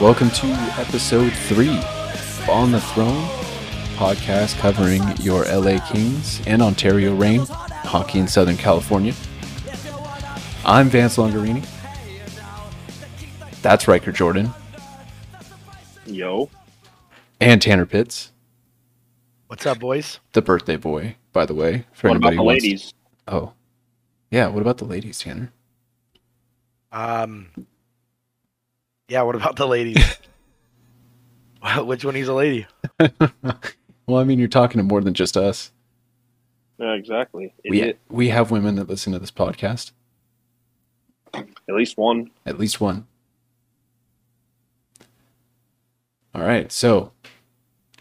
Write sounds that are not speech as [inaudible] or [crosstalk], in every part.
Welcome to episode three On the Throne, podcast covering your LA Kings and Ontario Reign, hockey in Southern California. I'm Vance Longarini. That's Ryker Jordan Yo. and Tanner Pitts, What's up, boys? the birthday boy, by the way. For What about the who wants- ladies? Oh, yeah. What about the ladies, Tanner? Um, yeah. What about the ladies? [laughs] Well, Which one is a lady? [laughs] well, I mean, you're talking to more than just us. Yeah, exactly. We we have women that listen to this podcast. At least one. At least one. All right, so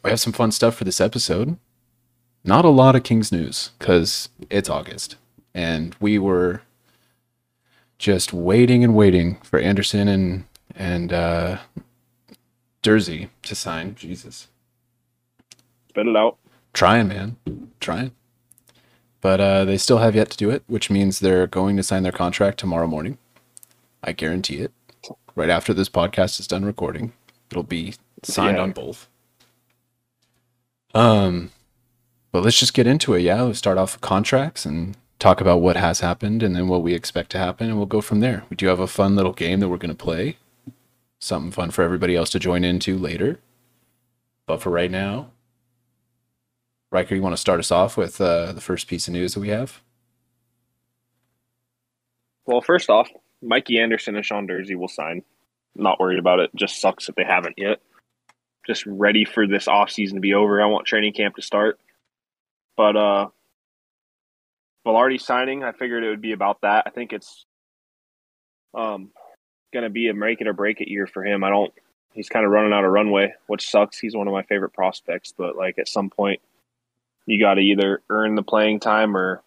we have some fun stuff for this episode. Not a lot of Kings news because it's August, and we were just waiting and waiting for Anderson and and uh, Durzi to sign. Jesus, Spit it out. trying, man, trying. But uh, they still have yet to do it, which means they're going to sign their contract tomorrow morning. I guarantee it. Right after this podcast is done recording, it'll be signed Yeah. on both. Um, but let's just get into it. Yeah, we'll start off with contracts and talk about what has happened and then what we expect to happen, and we'll go from there. We do have a fun little game that we're going to play. Something fun for everybody else to join into later. But for right now, Ryker, you want to start us off with uh, the first piece of news that we have? Well, first off, Mikey Anderson and Sean Durzi will sign. Not worried about it. Just sucks that they haven't yet. Just ready for this offseason to be over. I want training camp to start. But uh Vilardi signing, I figured it would be about that. I think it's um gonna be a make it or break it year for him. I don't he's kind of running out of runway, which sucks. He's one of my favorite prospects, but like at some point you got to either earn the playing time or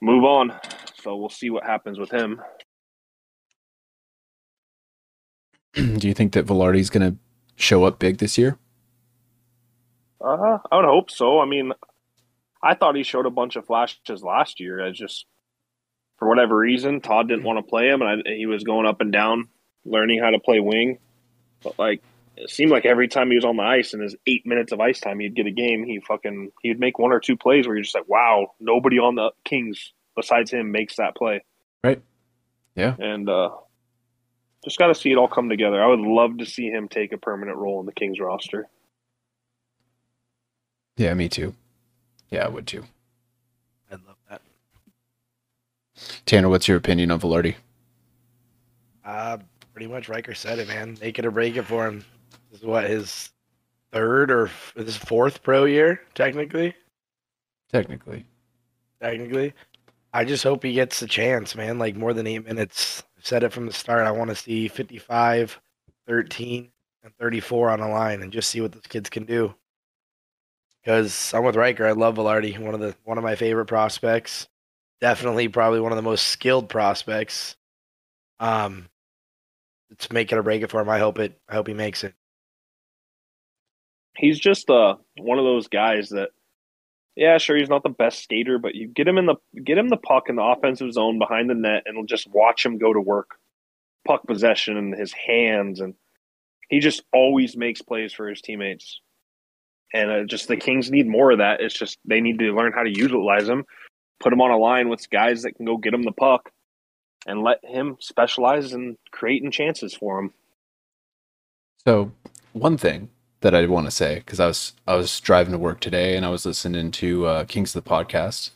move on. So we'll see what happens with him. [clears throat] do you think that Vilardi's to show up big this year? Uh, I would hope so. I mean, I thought he showed a bunch of flashes last year. I just, for whatever reason, Todd didn't want to play him, and I, he was going up and down, learning how to play wing. But like, it seemed like every time he was on the ice in his eight minutes of ice time, he'd get a game. He fucking he'd make one or two plays where you're just like, wow, nobody on the Kings besides him makes that play. Right. Yeah. and uh, just got to see it all come together. I would love to see him take a permanent role in the Kings roster. Yeah, me too. Yeah, I would too. I love that. Tanner, what's your opinion on Vilardi? Uh, pretty much Ryker said it, man. Make it or break it for him. This is what his third or f- his fourth pro year, technically. Technically. Technically, I just hope he gets the chance, man. Like more than eight minutes. I've said it from the start. I want to see 55, 13, and 34 on the line, and just see what those kids can do. Because I'm with Ryker. I love Vilardi, one of the one of my favorite prospects. Definitely, probably one of the most skilled prospects. Um, it's make it or break it for him. I hope it. I hope he makes it. He's just uh, one of those guys that, yeah, sure, he's not the best skater, but you get him in the get him the puck in the offensive zone behind the net, and just watch him go to work. Puck possession and his hands, and he just always makes plays for his teammates. And uh, just the Kings need more of that. It's just they need to learn how to utilize him, put him on a line with guys that can go get him the puck, and let him specialize in creating chances for him. So, one thing that I want to say because I was I was driving to work today and I was listening to uh, Kings of the podcast,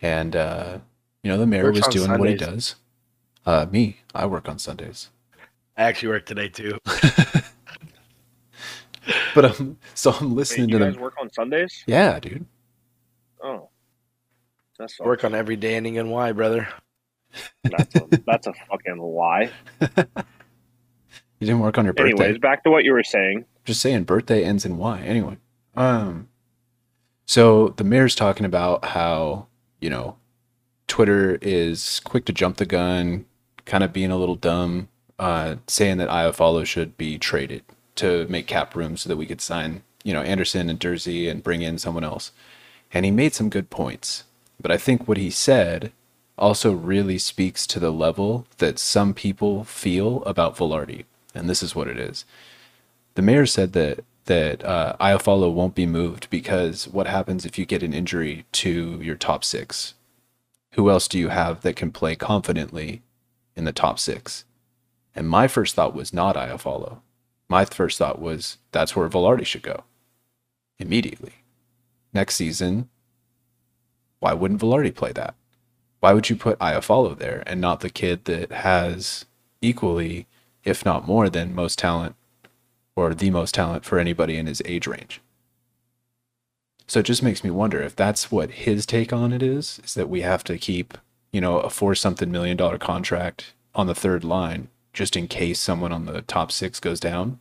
and uh, you know the mayor Works was on doing what he does. Uh, me, I work on Sundays, I actually work today too. [laughs] but I'm so I'm listening Wait, listening you to guys them. work on Sundays? Yeah, dude. Oh, that's Work on every day ending in Y, brother. that's a, that's a fucking lie. [laughs] You didn't work on your birthday. Anyways, back to what you were saying. Just saying birthday ends in Y. Anyway, um, so the mayor's talking about how you know Twitter is quick to jump the gun, kind of being a little dumb uh, saying that Iafallo should be traded to make cap room so that we could sign, you know, Anderson and Durzi and bring in someone else. And he made some good points. But I think what he said also really speaks to the level that some people feel about Vilardi. And this is what it is. The mayor said that that uh, Iafallo won't be moved because what happens if you get an injury to your top six? Who else do you have that can play confidently in the top six? And my first thought was not Iafallo. My first thought was that's where Vilardi should go immediately. Next season, why wouldn't Vilardi play that? Why would you put Iafallo there and not the kid that has equally, if not more than most talent or the most talent for anybody in his age range? So it just makes me wonder if that's what his take on it is, is that we have to keep, you know, a four something million dollar contract on the third line just in case someone on the top six goes down.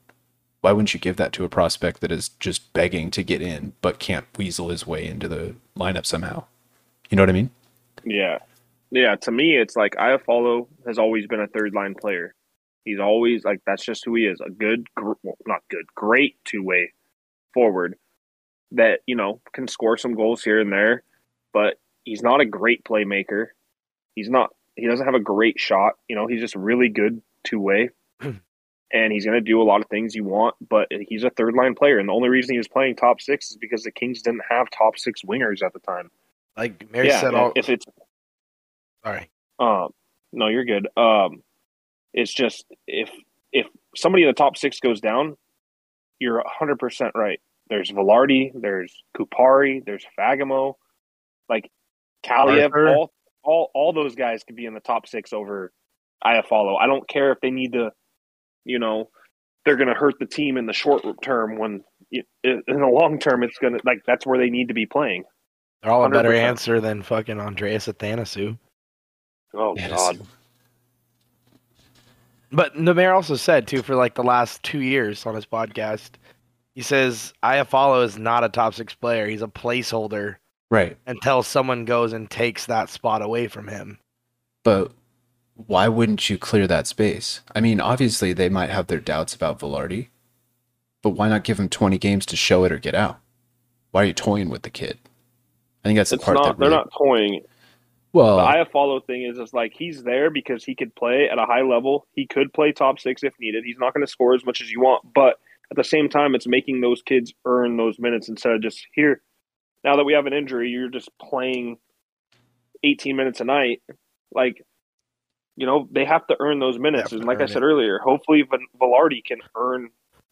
Why wouldn't you give that to a prospect that is just begging to get in but can't weasel his way into the lineup somehow? You know what I mean? Yeah. Yeah, to me it's like Iafallo has always been a third line player. He's always like that's just who he is. A good gr- well, not good, great two-way forward that, you know, can score some goals here and there, but he's not a great playmaker. He's not he doesn't have a great shot, you know, he's just really good two-way. [clears throat] and he's going to do a lot of things you want, but he's a third line player and the only reason he was playing top 6 is because the Kings didn't have top 6 wingers at the time. Like Mary yeah, said, all. if it's sorry. Um, no, you're good. Um, it's just if if somebody in the top six goes down, you're hundred percent right. There's Vilardi, there's Kupari, there's Fagemo, like Kaliyev, Arthur. all all all those guys could be in the top six over Iafallo. I don't care if they need to, you know, they're going to hurt the team in the short term. When in the long term, it's going to like that's where they need to be playing. They're all a better 100%. answer than fucking Andreas Athanasiou. Oh Yeah, God, that's- But the mayor also said too for like the last two years on his podcast, he says Iafallo is not a top six player. He's a placeholder Right. until someone goes and takes that spot away from him. But why wouldn't you clear that space? I mean, obviously they might have their doubts about Vilardi, but why not give him 20 games to show it or get out? Why are you toying with the kid? I think that's the it's part not. that They're really, not toying. Well, the Iafallo thing is just like he's there because he could play at a high level. He could play top six if needed. He's not going to score as much as you want, but at the same time, it's making those kids earn those minutes instead of just here. Now that we have an injury, you're just playing 18 minutes a night. Like, you know, they have to earn those minutes. And like I said it. earlier, hopefully Vilardi can earn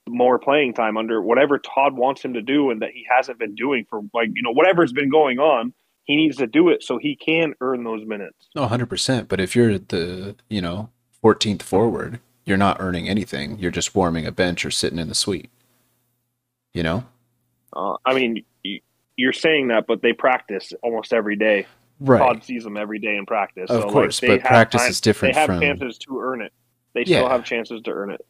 more playing time under whatever Todd wants him to do and that he hasn't been doing for like, you know, whatever's been going on. He needs to do it so he can earn those minutes. no, 100%. But if you're the, you know, 14th forward, you're not earning anything. You're just warming a bench or sitting in the suite. You know? Uh, I mean, you're saying that, but they practice almost every day. Right. Todd sees them every day in practice. Of so, like, course, they but practice time- is different They have from chances to earn it. They Yeah. still have chances to earn it.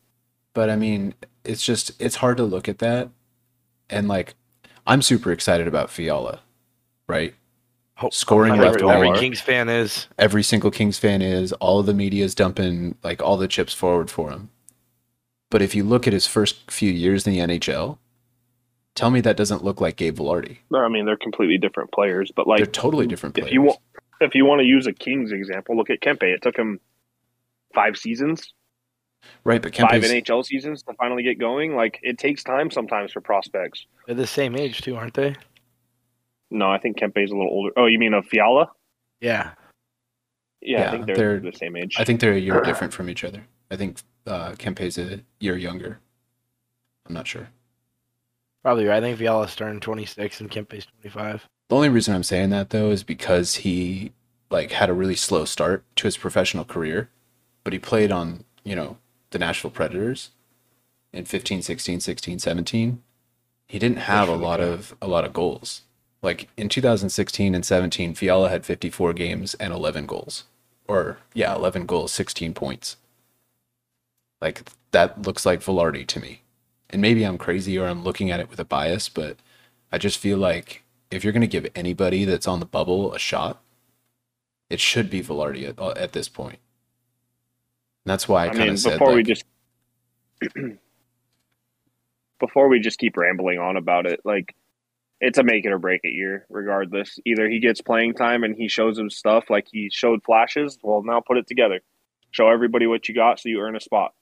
but I mean, it's just it's hard to look at that and like I'm super excited about Fiala, right? Hope- Scoring Every- left Every wing. Kings fan is. Every single Kings fan is. All of the media is dumping like all the chips forward for him. But if you look at his first few years in the NHL, tell me that doesn't look like Gabe Vilardi. I mean, they're completely different players. But like, They're totally different players. if you want, if you want to use a Kings example, look at Kempe. It took him five seasons, right, but five Kempe's, NHL seasons to finally get going. Like, it takes time sometimes for prospects. They're the same age too, aren't they? No, I think Kempe's is a little older. Oh, you mean of Fiala? Yeah. Yeah, Yeah, I think they're, they're- the same age. I think they're a year [clears throat] different from each other. I think uh, Kempe's a year younger. I'm not sure. Probably right. I think Fiala's turned 26 and Kempe's 25. The only reason I'm saying that though is because he like had a really slow start to his professional career, but he played on, you know, the Nashville Predators in 15, 16, 16, 17. He didn't have a lot of a lot of goals. Like in 2016 and 17, Fiala had 54 games and 11 goals. Or yeah, 11 goals, 16 points. Like that looks like Vilardi to me. And maybe I'm crazy or I'm looking at it with a bias, but I just feel like if you're going to give anybody that's on the bubble a shot, it should be Vilardi at, uh, at this point. that's why I, I, kind of said before we just [clears throat] before we just keep rambling on about it, like it's a make it or break it year, regardless. Either he gets playing time and he shows him stuff like he showed flashes. Well, now put it together, show everybody what you got, so you earn a spot,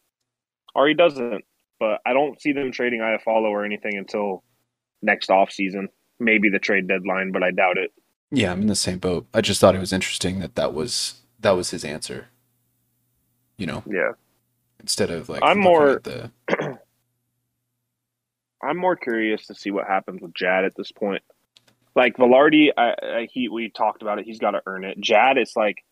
or he doesn't. But I don't see them trading Iafallo or anything until next off season. Maybe the trade deadline, but I doubt it. yeah, I'm in the same boat. I just thought it was interesting that that was that was his answer. You know, Yeah, instead of like I'm more- the [clears throat] I'm more curious to see what happens with Jad at this point. Like Vilardi, I, I he we talked about it. He's got to earn it. Jad, it's like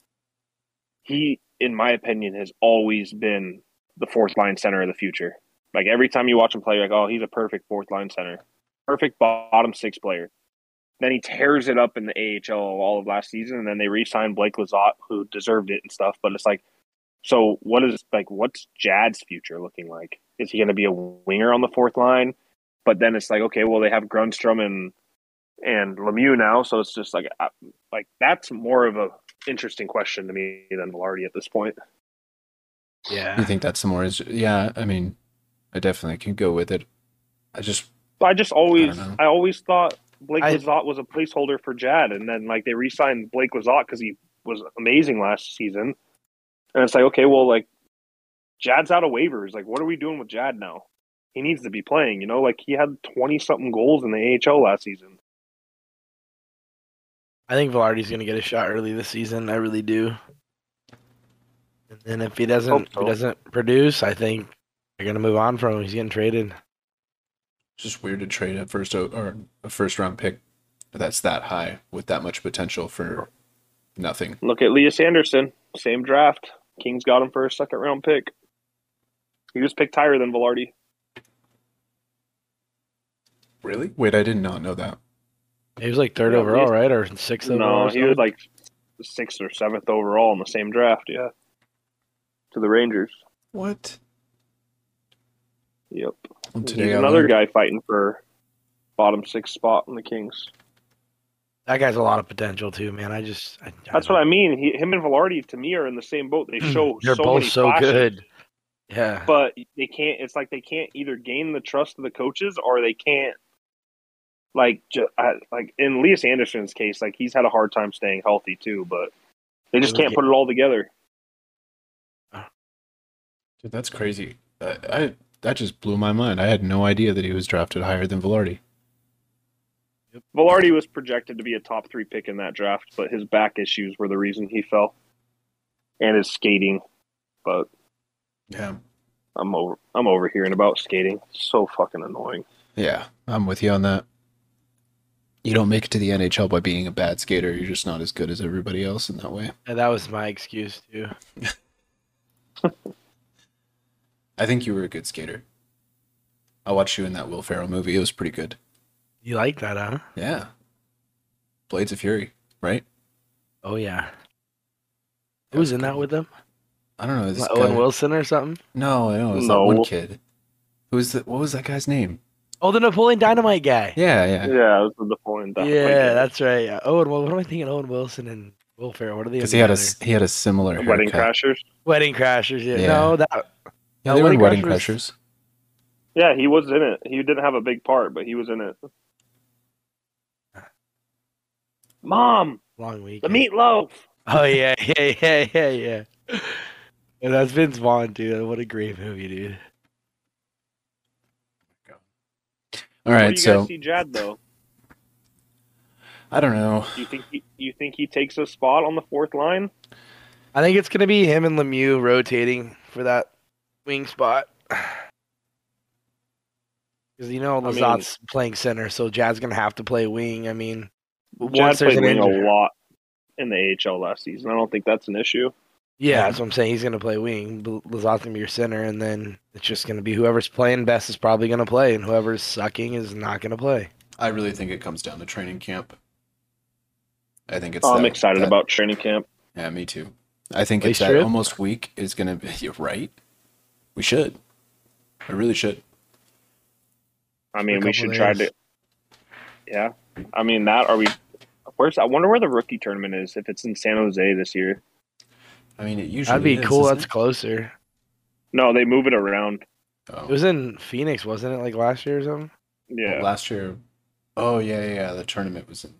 he, in my opinion, has always been the fourth line center of the future. Like every time you watch him play, you're like, oh, he's a perfect fourth line center, perfect bottom six player. Then he tears it up in the AHL all of last season, and then they re-signed Blake Lizotte, who deserved it and stuff. But it's like, so what is like, what's Jad's future looking like? Is he going to be a winger on the fourth line? But then it's like, okay, well, they have Grundstrom and and Lemieux now, so it's just like, uh, like that's more of a interesting question to me than Vilardi at this point. Yeah. You think that's the more is yeah, I mean, I definitely can go with it. I just But I just always, I I, always thought Blake I- Lizotte was a placeholder for Jad, and then like they re-signed Blake Lizotte because he was amazing last season, and it's like, okay, well, like Jad's out of waivers. Like, what are we doing with Jad now? He needs to be playing. You know, like he had twenty something goals in the AHL last season. I think Vilardi's going to get a shot early this season. I really do. And then if he doesn't, Hope if he doesn't produce, I think they're going to move on from him. He's getting traded. it's just weird to trade a first or a first round pick that's that high with that much potential for nothing. Look at Lias Andersson, same draft. Kings got him for a second round pick. He was picked higher than Vilardi. Really? Wait, I did not know that. He was like third Yeah, overall, right? Or sixth overall. No, he was like sixth or seventh overall in the same draft. Yeah, to the Rangers. What? Yep. Well, today I another guy fighting for bottom six spot in the Kings. that guy's a lot of potential too, man. I just I, That's what I mean. He, him and Vilardi to me are in the same boat. They hmm. show They're so both many so flashes, good. Yeah. but they can't. It's like they can't either gain the trust of the coaches or they can't. Like, ju- I, like in Lias Andersson's case, like he's had a hard time staying healthy too, but they just can't put it all together. Dude, that's crazy. I, I that just blew my mind. I had no idea that he was drafted higher than Vilardi. Vilardi was projected to be a top three pick in that draft, but his back issues were the reason he fell, and his skating. But Yeah. I'm over. I'm over hearing about skating. So fucking annoying. Yeah, I'm with you on that. You don't make it to the NHL by being a bad skater. You're just not as good as everybody else in that way. And that was my excuse too. [laughs] I think you were a good skater. I watched you in that Will Ferrell movie. It was pretty good. You like that, huh? Yeah. Blades of Fury, right? Oh yeah. Who's in that with them? I don't know. This Owen guy- Wilson or something? No, I know. It was that No. one kid. Who was the, what was that guy's name? Oh, the Napoleon Dynamite guy. Yeah, yeah. Yeah, this is the point. Yeah, that's right. Yeah. Owen. What am I thinking? Owen Wilson and Will Ferrell. What are they? Because he had a he had a similar Wedding. Crashers. Wedding Crashers. Yeah. Yeah. No, that. Yeah, No, they were Wedding Wedding Crashers- Crashers. Yeah, he was in it. He didn't have a big part, but he was in it. Mom, Long week. the meatloaf. Oh [laughs] yeah, yeah, yeah, yeah, yeah. And that's Vince Vaughn, dude. What a great movie, dude. All Where do you so guys see Jad though? I don't know. Do you think he, you think he takes a spot on the fourth line? I think it's gonna be him and Lemieux rotating for that wing spot. [sighs] Because you know I mean- Lizotte's playing center, so Jad's gonna have to play wing. I mean, Jad once played an wing a lot in the AHL last season. I don't think that's an issue. Yeah, that's what I'm saying. He's gonna play wing. but Lizotte's gonna be your center, and then it's just gonna be whoever's playing best is probably gonna play, and whoever's sucking is not gonna play. I really think it comes down to training camp. I think it's. Oh, I'm excited that- about training camp. Yeah, me too. I think Play it's that almost week is gonna be. [laughs] You're right. We should. I really should. I mean, we should try to. Yeah, I mean that. Are we? Where's? I wonder where the rookie tournament is. If it's in San Jose this year. I mean, it usually That'd be is, cool. That's it? closer. No, they move it around. Oh. It was in Phoenix, wasn't it? Like last year or something. Yeah. Well, last year. Oh yeah, yeah, yeah. The tournament was in.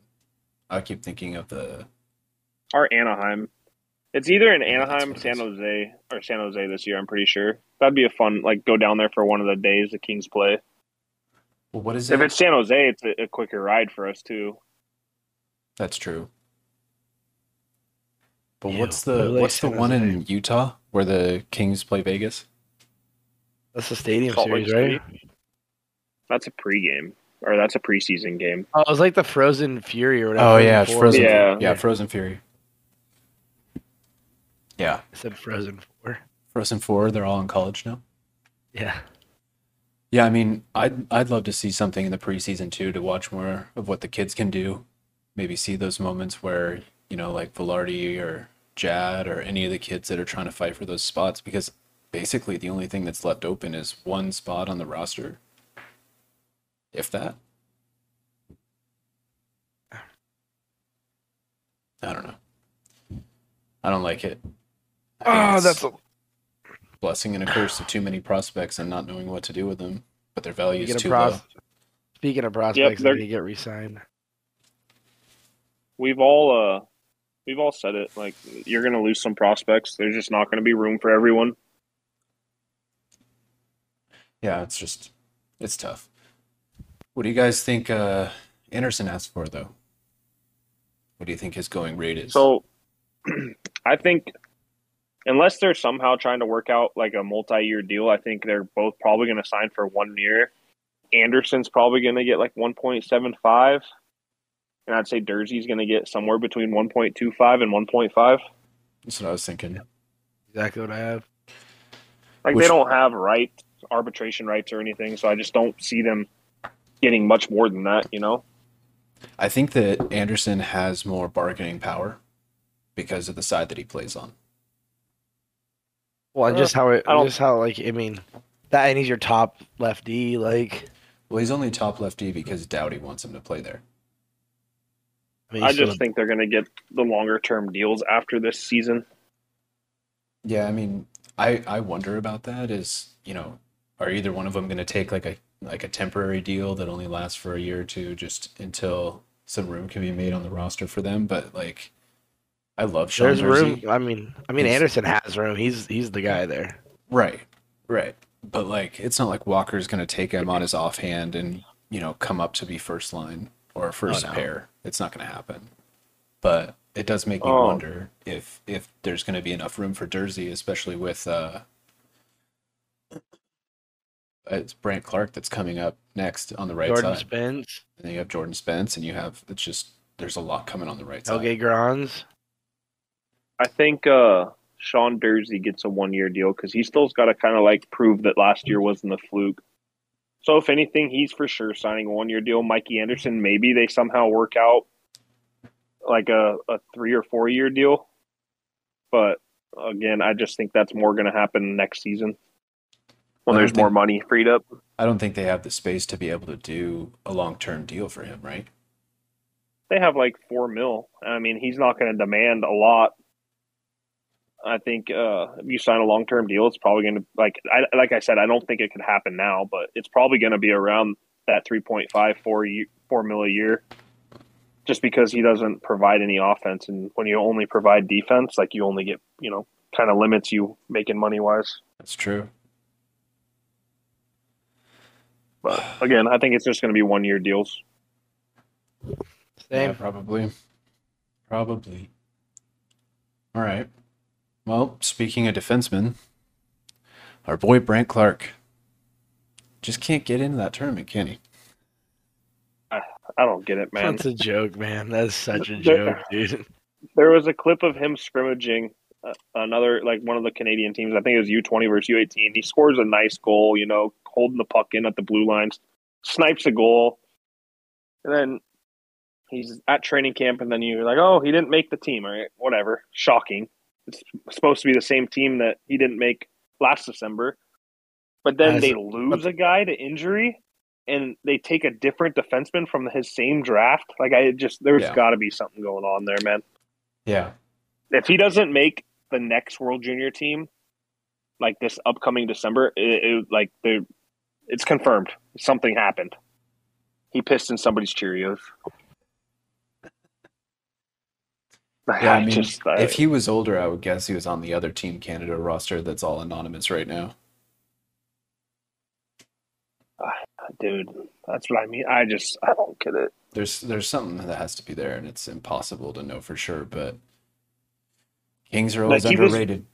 I keep thinking of the. or Anaheim. It's either in Anaheim, what it San. Jose, or San Jose this year. I'm pretty sure that'd be a fun like go down there for one of the days the Kings play. Well, what is it? If it's San Jose, it's a, a quicker ride for us too. That's true. But Ew, what's the like what's the one Jose. in Utah where the Kings play Vegas? That's the Stadium Salt Lake Series, right? City? That's a pregame or that's a preseason game. Oh, it was like the Frozen Fury or whatever. Oh yeah, it's Frozen. Yeah. yeah, Frozen Fury. Yeah, I said Frozen Four. Frozen Four. They're all in college now. Yeah. Yeah, I mean, I'd I'd love to see something in the preseason too to watch more of what the kids can do. Maybe see those moments where you know, like Vilardi or Jad or any of the kids that are trying to fight for those spots, because basically the only thing that's left open is one spot on the roster, if that. I don't know. I don't like it. I Oh, that's a, blessing and a curse of too many prospects and not knowing what to do with them. But their value is too pros- low. speaking of prospects, they're- they to get re-signed. We've all uh, we've all said it. Like you're going to lose some prospects. There's just not going to be room for everyone. Yeah, it's just it's tough. What do you guys think uh Anderson asked for though? What do you think his going rate is? So [clears throat] I think unless they're somehow trying to work out like a multi-year deal, I think they're both probably going to sign for one year. Anderson's probably going to get like 1.75 and I'd say Durzi's going to get somewhere between 1.25 and 1.5. That's what I was thinking. Exactly what I have. Like Which- they don't have right arbitration rights or anything, so I just don't see them getting much more than that, you know. I think that Anderson has more bargaining power because of the side that he plays on. Well, and just how it, I don't- just how like I mean, that and he's your top lefty. Like, Well, he's only top lefty because Doughty wants him to play there. I, mean, I he's just still- think they're going to get the longer term deals after this season. Yeah, I mean, I I wonder about that. Is you know, are either one of them going to take like a like a temporary deal that only lasts for a year or two, just until some room can be made on the roster for them? But like, I love Sean there's room. I mean, I mean, He's- Anderson has room. He's he's the guy there. Right, right. But like, it's not like Walker's going to take him on his offhand and you know come up to be first line or first no. pair. It's not going to happen. But it does make me Oh. wonder if if there's going to be enough room for Durzi, especially with uh, it's Brandt Clarke that's coming up next on the right Jordan side. Jordan Spence, And then you have Jordan Spence, and you have it's just there's a lot coming on the right side. Helge Grans. I think uh, Sean Durzi gets a one year deal because he still's got to kind of like prove that last year wasn't a fluke. So if anything, he's for sure signing a one year deal. Mikey Anderson, maybe they somehow work out like a, a three or four year deal. But again, I just think that's more going to happen next season when there's more money freed up. I don't think they have the space to be able to do a long term deal for him, right? They have like four mil. I mean, he's not going to demand a lot. I think uh, if you sign a long term deal, it's probably going to like I, like I said, I don't think it could happen now, but it's probably going to be around that 3.5 4 ye- 4 mil a year. Just because he doesn't provide any offense, and when you only provide defense, like you only get you know kind of limits you making money wise. That's true. But again, I think it's just going to be one year deals. Yeah, Same. probably. Probably. All right. Well, speaking of defensemen, our boy Brandt Clarke just can't get into that tournament, can he? I don't get it, man. That's a joke, man. That's such a joke, dude. There was a clip of him scrimmaging uh, another, like one of the Canadian teams. I think it was U20 versus U18. He scores a nice goal, you know, holding the puck in at the blue lines, snipes a goal, and then he's at training camp. And then you're like, oh, he didn't make the team, all right? Whatever. Shocking. It's supposed to be the same team that he didn't make last December. But then As- they lose a guy to injury. And they take a different defenseman from his same draft. Like I just, there's Yeah. got to be something going on there, man Yeah. if he doesn't make the next World Junior team, like this upcoming December, it, it like they it's confirmed something happened. He pissed in somebody's Cheerios. Yeah, I mean, just, uh, if he was older, I would guess he was on the other Team Canada roster that's all anonymous right now. dude, that's what I mean. I just I don't get it. There's there's something that has to be there, and it's impossible to know for sure. But Kings are always Like, he was- underrated.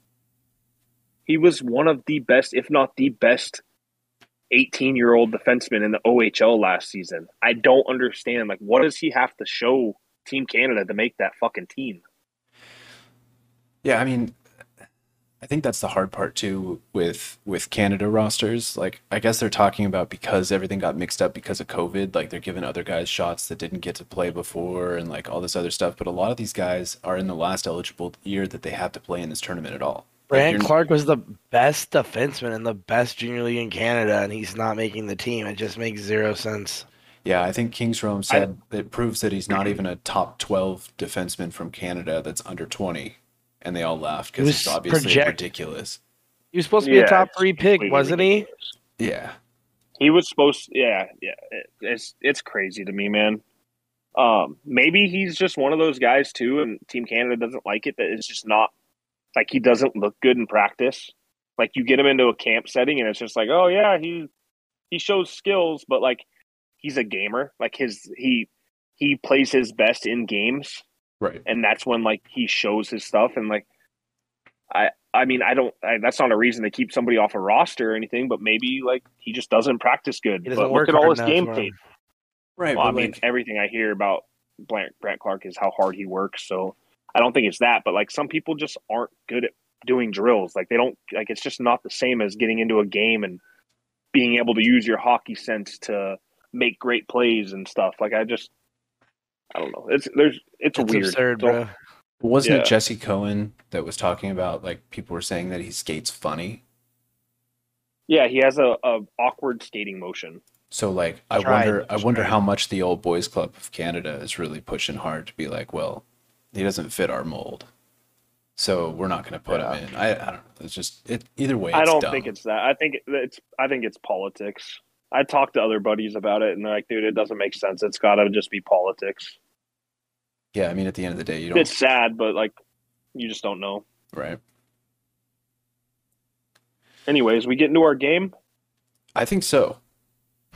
He was one of the best, if not the best, 18 year old defenseman in the OHL last season. I don't understand. Like, what does he have to show Team Canada to make that fucking team? Yeah, I mean, I think that's the hard part too with with Canada rosters. Like, I guess they're talking about because everything got mixed up because of COVID. Like, they're giving other guys shots that didn't get to play before, and like all this other stuff. But a lot of these guys are in the last eligible year that they have to play in this tournament at all. Like, Clarke was the best defenseman in the best junior league in Canada, and he's not making the team. It just makes zero sense. Yeah, I think Kings Rome said it proves that he's not even a top 12 defenseman from Canada that's under 20. And they all laughed because was it's obviously project- ridiculous. He was supposed to be a top three pick, wasn't he? Yeah. He was supposed. Yeah, yeah. It, it's it's crazy to me, man. Um, maybe he's just one of those guys too, and Team Canada doesn't like it. That it's just not like he doesn't look good in practice. Like you get him into a camp setting, and it's just like, oh yeah, he he shows skills, but like he's a gamer. Like his he he plays his best in games, Right. and that's when like he shows his stuff. And like I I mean I don't I, that's not a reason to keep somebody off a roster or anything, but maybe like he just doesn't practice good. He doesn't But work look at all his game for tape. Right. Well, I but mean, like, everything I hear about Brandt, Brandt Clarke is how hard he works. So I don't think it's that, but like some people just aren't good at doing drills. Like they don't like it's just not the same as getting into a game and being able to use your hockey sense to make great plays and stuff. Like I just I don't know. It's there's it's, It's weird. absurd, So- bro. wasn't yeah. it Jesse Cohen that was talking about like people were saying that he skates funny? Yeah, he has a, a awkward skating motion. So like I Tried, wonder I wonder how much the old boys club of Canada is really pushing hard to be like, well, he doesn't fit our mold. So we're not going to put Yeah. him in. I, I don't know. It's just it either way. It's I don't dumb. think it's that. I think it's I think it's politics. I talked to other buddies about it, and they're like, "Dude, it doesn't make sense. It's got to just be politics." Yeah, I mean, at the end of the day, you don't. It's sad, but like, you just don't know. right. Anyways, we get into our game. I think so.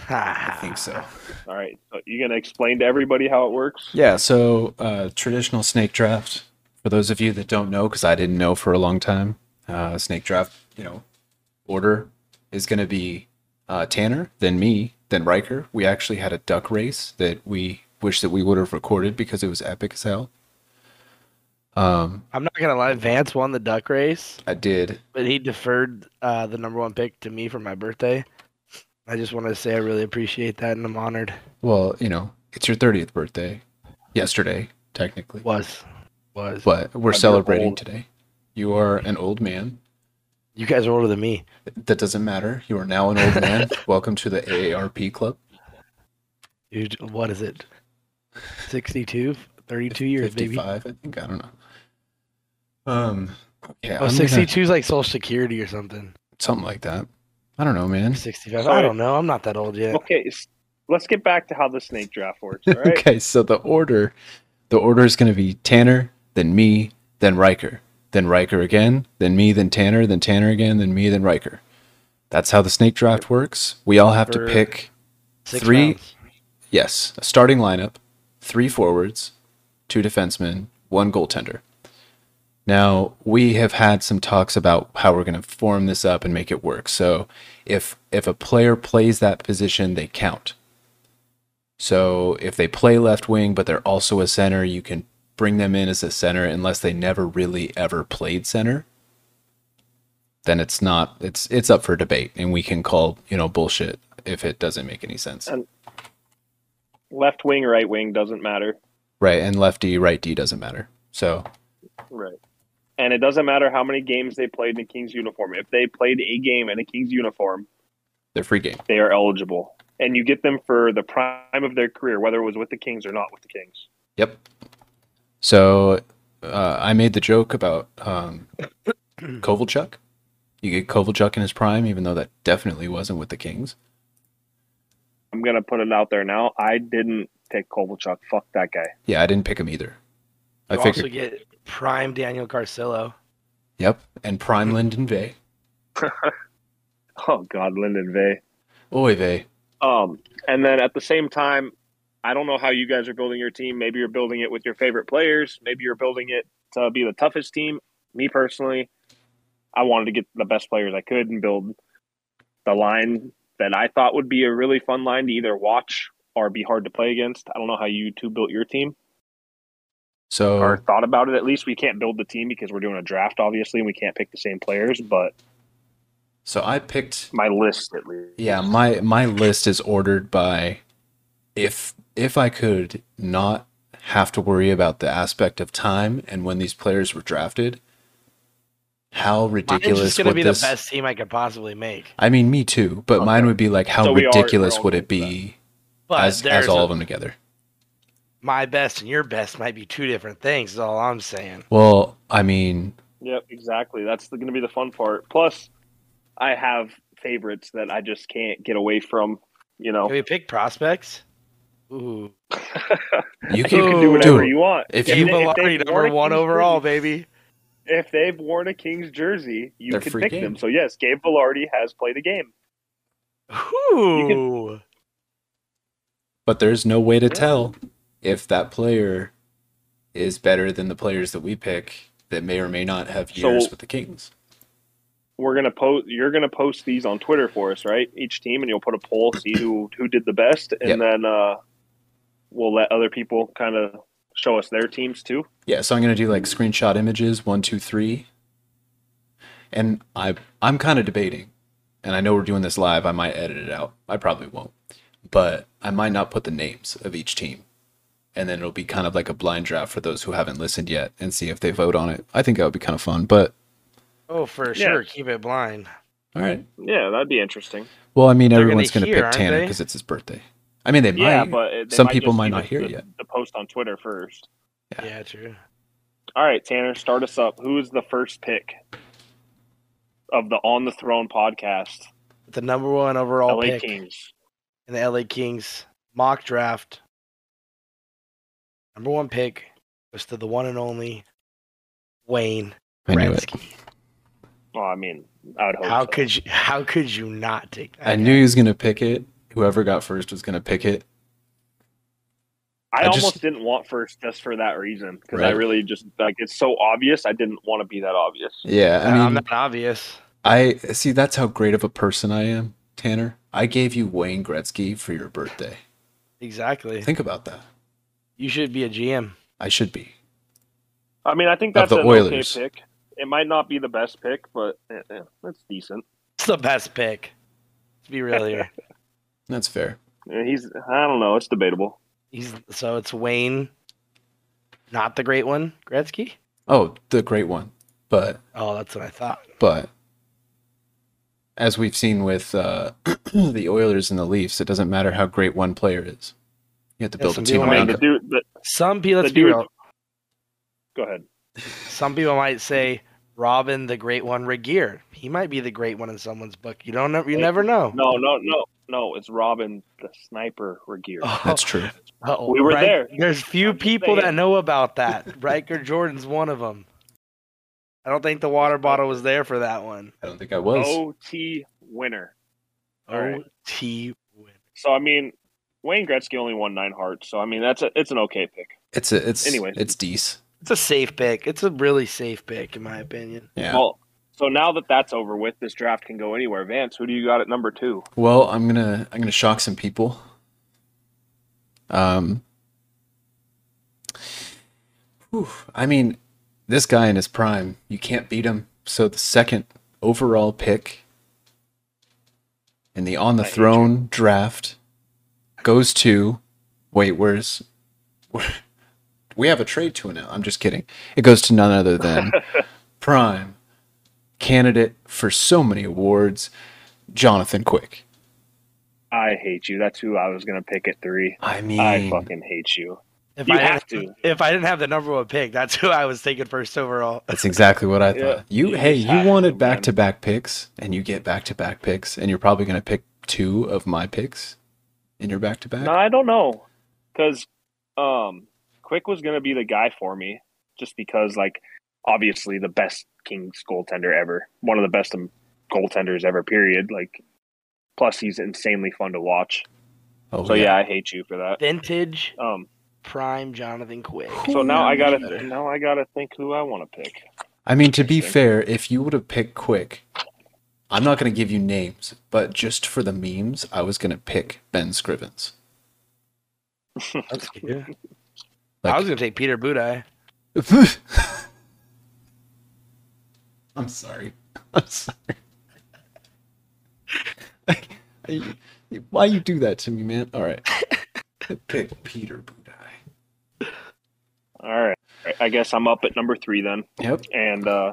I I think so. All right, so you gonna explain to everybody how it works? Yeah. So uh, traditional snake draft. For those of you that don't know, because I didn't know for a long time, uh, snake draft. You know, order is going to be uh, Tanner, then me, then Ryker. We actually had a duck race that we wish that we would have recorded because it was epic as hell. Um, I'm not gonna lie. Vance won the duck race, I did. but he deferred uh, the number one pick to me for my birthday. I just want to say I really appreciate that, and I'm honored. Well, you know, it's your 30th birthday. Yesterday, technically. Was was But we're you're celebrating today. You are an old man. You guys are older than me? That doesn't matter. You are now an old man. [laughs] Welcome to the AARP club. Dude, what is it? 62, 32 years, baby. 55, I think. I don't know. Um, yeah, Oh, I'm 62 is like Social Security or something. something like that. I don't know, man. 65. Sorry. I don't know. I'm not that old yet. Okay, let's get back to how the snake draft works. All right. [laughs] Okay, so the order, the order is going to be Tanner, then me, then Ryker, then Ryker again, then me, then Tanner, then Tanner again, then me, then Ryker. That's how the snake draft works. We all have to pick three- rounds. Yes, a starting lineup, three forwards, two defensemen, one goaltender. Now, we have had some talks about how we're going to form this up and make it work. So, if if a player plays that position, they count. So, if they play left wing but they're also a center, you can bring them in as a center unless they never really ever played center. Then it's not it's it's up for debate and we can call, you know, bullshit if it doesn't make any sense. And- Left wing, right wing doesn't matter. Right, and lefty, right D doesn't matter. So Right. And it doesn't matter how many games they played in a Kings uniform. If they played a game in a Kings uniform, they're free game. they are eligible. And you get them for the prime of their career, whether it was with the Kings or not with the Kings. Yep. So uh, I made the joke about um, [clears throat] Kovalchuk. You get Kovalchuk in his prime, even though that definitely wasn't with the Kings. I'm gonna put it out there now. I didn't pick Kovalchuk. Fuck that guy. Yeah, I didn't pick him either. I You figured. also get prime Daniel Carcillo. Yep, and prime Linden Vey. [laughs] Oh God, Linden Vey. Oy vey. Um, and then at the same time, I don't know how you guys are building your team. Maybe you're building it with your favorite players. Maybe you're building it to be the toughest team. Me personally, I wanted to get the best players I could and build the line that I thought would be a really fun line to either watch or be hard to play against. I don't know how you two built your team So or thought about it. At least we can't build the team because we're doing a draft, obviously, and we can't pick the same players. But so I picked my list, at least, Yeah, my my list is ordered by if if I could not have to worry about the aspect of time and when these players were drafted, how Mine's ridiculous just gonna would be this? the best team I could possibly make. I mean, me too, but mine would be like how So ridiculous we're would it be But as as all a- of them together? my best and your best might be two different things. Is all I'm saying. Well, I mean, Yep, exactly. That's going to be the fun part. Plus, I have favorites that I just can't get away from. You know, Can we pick prospects? Ooh, you you can, can do whatever dude, you want. if they- you- Gabe they've worn number a one Kings overall, jersey- baby. If they've worn a Kings jersey, you They're can pick game. them. So yes, Gabe Vilardi has played a game. Ooh, but there's no way to Yeah. tell if that player is better than the players that we pick that may or may not have So- years with the Kings. We're gonna post. You're gonna post these on Twitter for us, right? Each team, and you'll put a poll, see who who did the best, and Yep. then uh, we'll let other people kind of show us their teams too. Yeah, so I'm gonna do like screenshot images, one, two, three. And I I'm kind of debating, and I know we're doing this live. I might edit it out. I probably won't, but I might not put the names of each team, and then it'll be kind of like a blind draft for those who haven't listened yet, and see if they vote on it. I think that would be kind of fun. But oh for Yeah. sure. Keep it blind. all right. Yeah, that'd be interesting. Well, I mean, They're everyone's gonna gonna, pick Tanner because it's his birthday. I mean, they Yeah, might. but it- they Some might people might not hear the, yet. The post on Twitter first. Yeah. Yeah, true. All right, Tanner, start us up. Who is the first pick of the On the Throne podcast? The number one overall LA pick Kings. in the LA Kings mock draft. Number one pick was to the one and only Wayne I knew. Gretzky. Well, I mean, I would hope. How so. could you? How could you not take that? I knew he was gonna pick it. Whoever got first was gonna pick it. I, I just- almost didn't want first just for that reason because I really just like it's so obvious. I didn't want to be that obvious. Yeah, I I mean, am not obvious. I see that's how great of a person I am, Tanner. I gave you Wayne Gretzky for your birthday. Exactly. Think about that. You should be a GM. I should be. I mean, I think that's the an Oilers. okay pick. It might not be the best pick, but eh, eh, that's decent. It's the best pick. To be real here. [laughs] That's fair. He's I don't know. It's debatable. He's so it's Wayne, not the great one, Gretzky. Oh, the great one. But Oh, that's what I thought. but as we've seen with uh, [clears throat] the Oilers and the Leafs, it doesn't matter how great one player is. You have to Yeah, build a team people I mean, around the it. dude. The, Some people, let's The be real. go ahead. Some people might say Robin, the great one, Regehr. He might be the great one in someone's book. You don't know. You Hey, never know. No, no, no, no. It's Robin, the sniper Regehr. Oh, That's true. oh, We were Rik- there. There's few I'm just people that know about that. [laughs] Ryker Jordan's one of them. I don't think the water bottle was there for that one. I don't think I was. OT winner. All right. OT win. So I mean, Wayne Gretzky only won nine Harts. So I mean, that's a it's an okay pick. It's a, it's anyway. it's decent. It's a safe pick. It's a really safe pick, in my opinion. Yeah. Well, so now that that's over with, this draft can go anywhere. Vance, who do you got at number two? Well, I'm gonna I'm gonna shock some people. Um, whew, I mean, this guy in his prime, you can't beat him. So the second overall pick in the on the I throne draft goes to. Wait, where's? Where, [laughs] we have a trade to announce. I'm just kidding. It goes to none other than [laughs] prime candidate for so many awards, Jonathan Quick. I hate you. That's who I was gonna pick at three. I mean, I fucking hate you. If You I have didn't, to. If I didn't have the number one pick, that's who I was taking first overall. That's exactly what I Yeah, thought. You you hey, you wanted back to back picks, and you get back to back picks, and you're probably gonna pick two of my picks in your back to back. No, I don't know, because um, Quick was gonna be the guy for me, just because like obviously the best Kings goaltender ever, one of the best um, goaltenders ever. Period. Like, plus he's insanely fun to watch. Oh So yeah, I hate you for that. Vintage Um, prime Jonathan Quick. so now I gotta Better. now I gotta think who I want to pick. I mean, to be fair, if you would have picked Quick, I'm not gonna give you names, but just for the memes, I was gonna pick Ben Scrivens. [laughs] That's cute. [laughs] Like- I was gonna take Peter Budaj. [laughs] I'm sorry. [laughs] I'm sorry. [laughs] Like, I- why you do that to me, man? All right. [laughs] Pick Peter Budaj. All right, I guess I'm up at number three then, Yep. and uh,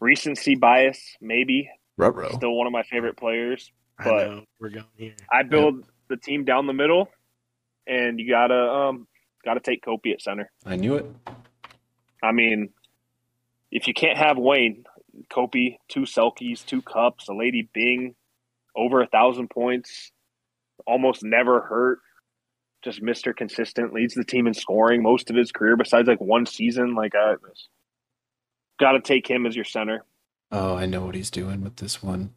recency bias maybe Rutro. still one of my favorite players. I But- know we're going here. I build the team down the middle, and you gotta um gotta take Kopi at center. I knew it. I mean, if you can't have Wayne, Kopi, two Selkes, two cups, a Lady Byng, over a thousand points, almost never hurt, just Mister Consistent, leads the team in scoring most of his career, besides like one season. Like I got to take him as your center, Oh, I know what he's doing with this one.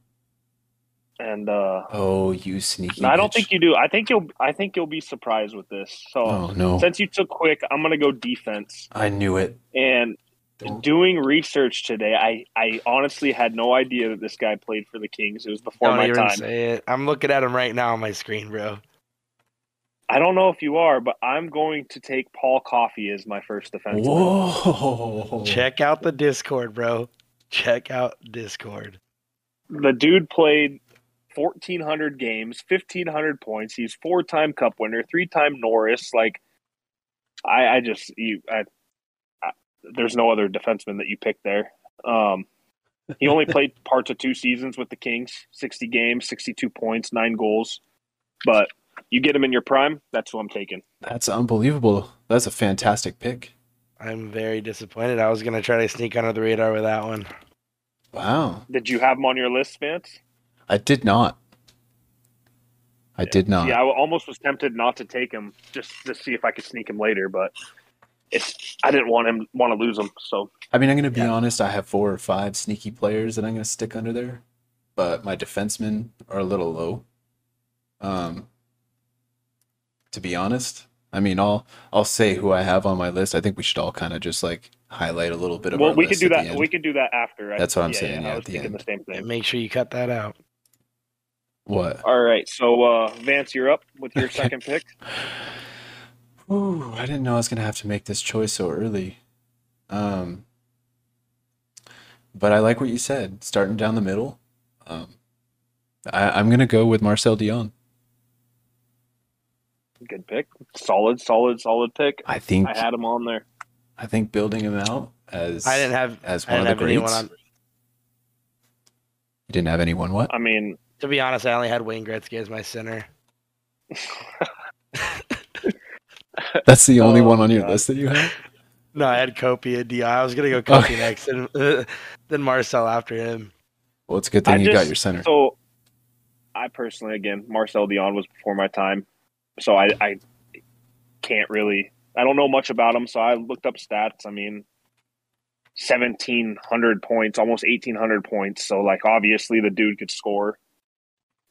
and uh, Oh, you sneaky. I don't bitch. think you do. I think you'll. I think you'll be surprised with this. So. Oh no. Since you took quick, I'm gonna go defense. I knew it. And Don't- doing research today, I, I honestly had no idea that this guy played for the Kings. It was before Don't my even time. say it. I'm looking at him right now on my screen, bro. I don't know if you are, but I'm going to take Paul Coffey as my first defenseman. Whoa. Check out the Discord, bro. Check out Discord. The dude played 1,400 games, 1,500 points. He's four-time Cup winner, three-time Norris. Like, I, I just you, I, I, there's no other defenseman that you picked there. Um, he only [laughs] played parts of two seasons with the Kings, 60 games, 62 points, nine goals. But you get him in your prime, that's who I'm taking. That's unbelievable. That's a fantastic pick. I'm very disappointed. I was gonna try to sneak under the radar with that one. Wow. Did you have him on your list, Vance? I did not. I did not. Yeah, I almost was tempted not to take him just to see if I could sneak him later, but it's I didn't want him want to lose him. So I mean, I'm going to be Yeah. honest. I have four or five sneaky players that I'm going to stick under there, but my defensemen are a little low. Um, to be honest, I mean, I'll I'll say who I have on my list. I think we should all kind of just like highlight a little bit of. well, our we could list do that. We could do that after. I- That's what I'm saying, yeah, I at the end. the same And thing. make sure you cut that out. What? All right, so uh, Vance, you're up with your second pick. [laughs] Ooh, I didn't know I was gonna have to make this choice so early. Um, but I like what you said, starting down the middle. Um, I, I'm gonna go with Marcel Dionne. Good pick. Solid, solid, solid pick. I think I had him on there. I think building him out as I didn't have as one of the greats. on. You didn't have anyone. What? I mean, To be honest, I only had Wayne Gretzky as my center. [laughs] [laughs] That's the only Oh, one on your God. list that you have. [laughs] No, I had Kopi and Di. I was gonna go oh. Kopi Okay. next, and uh, then Marcel after him. Well, it's a good thing I you got your center. So, I personally, again, Marcel Dionne was before my time, so I, I can't really. I don't know much about him, so I looked up stats. I mean, seventeen hundred points, almost eighteen hundred points. So, like, obviously, the dude could score.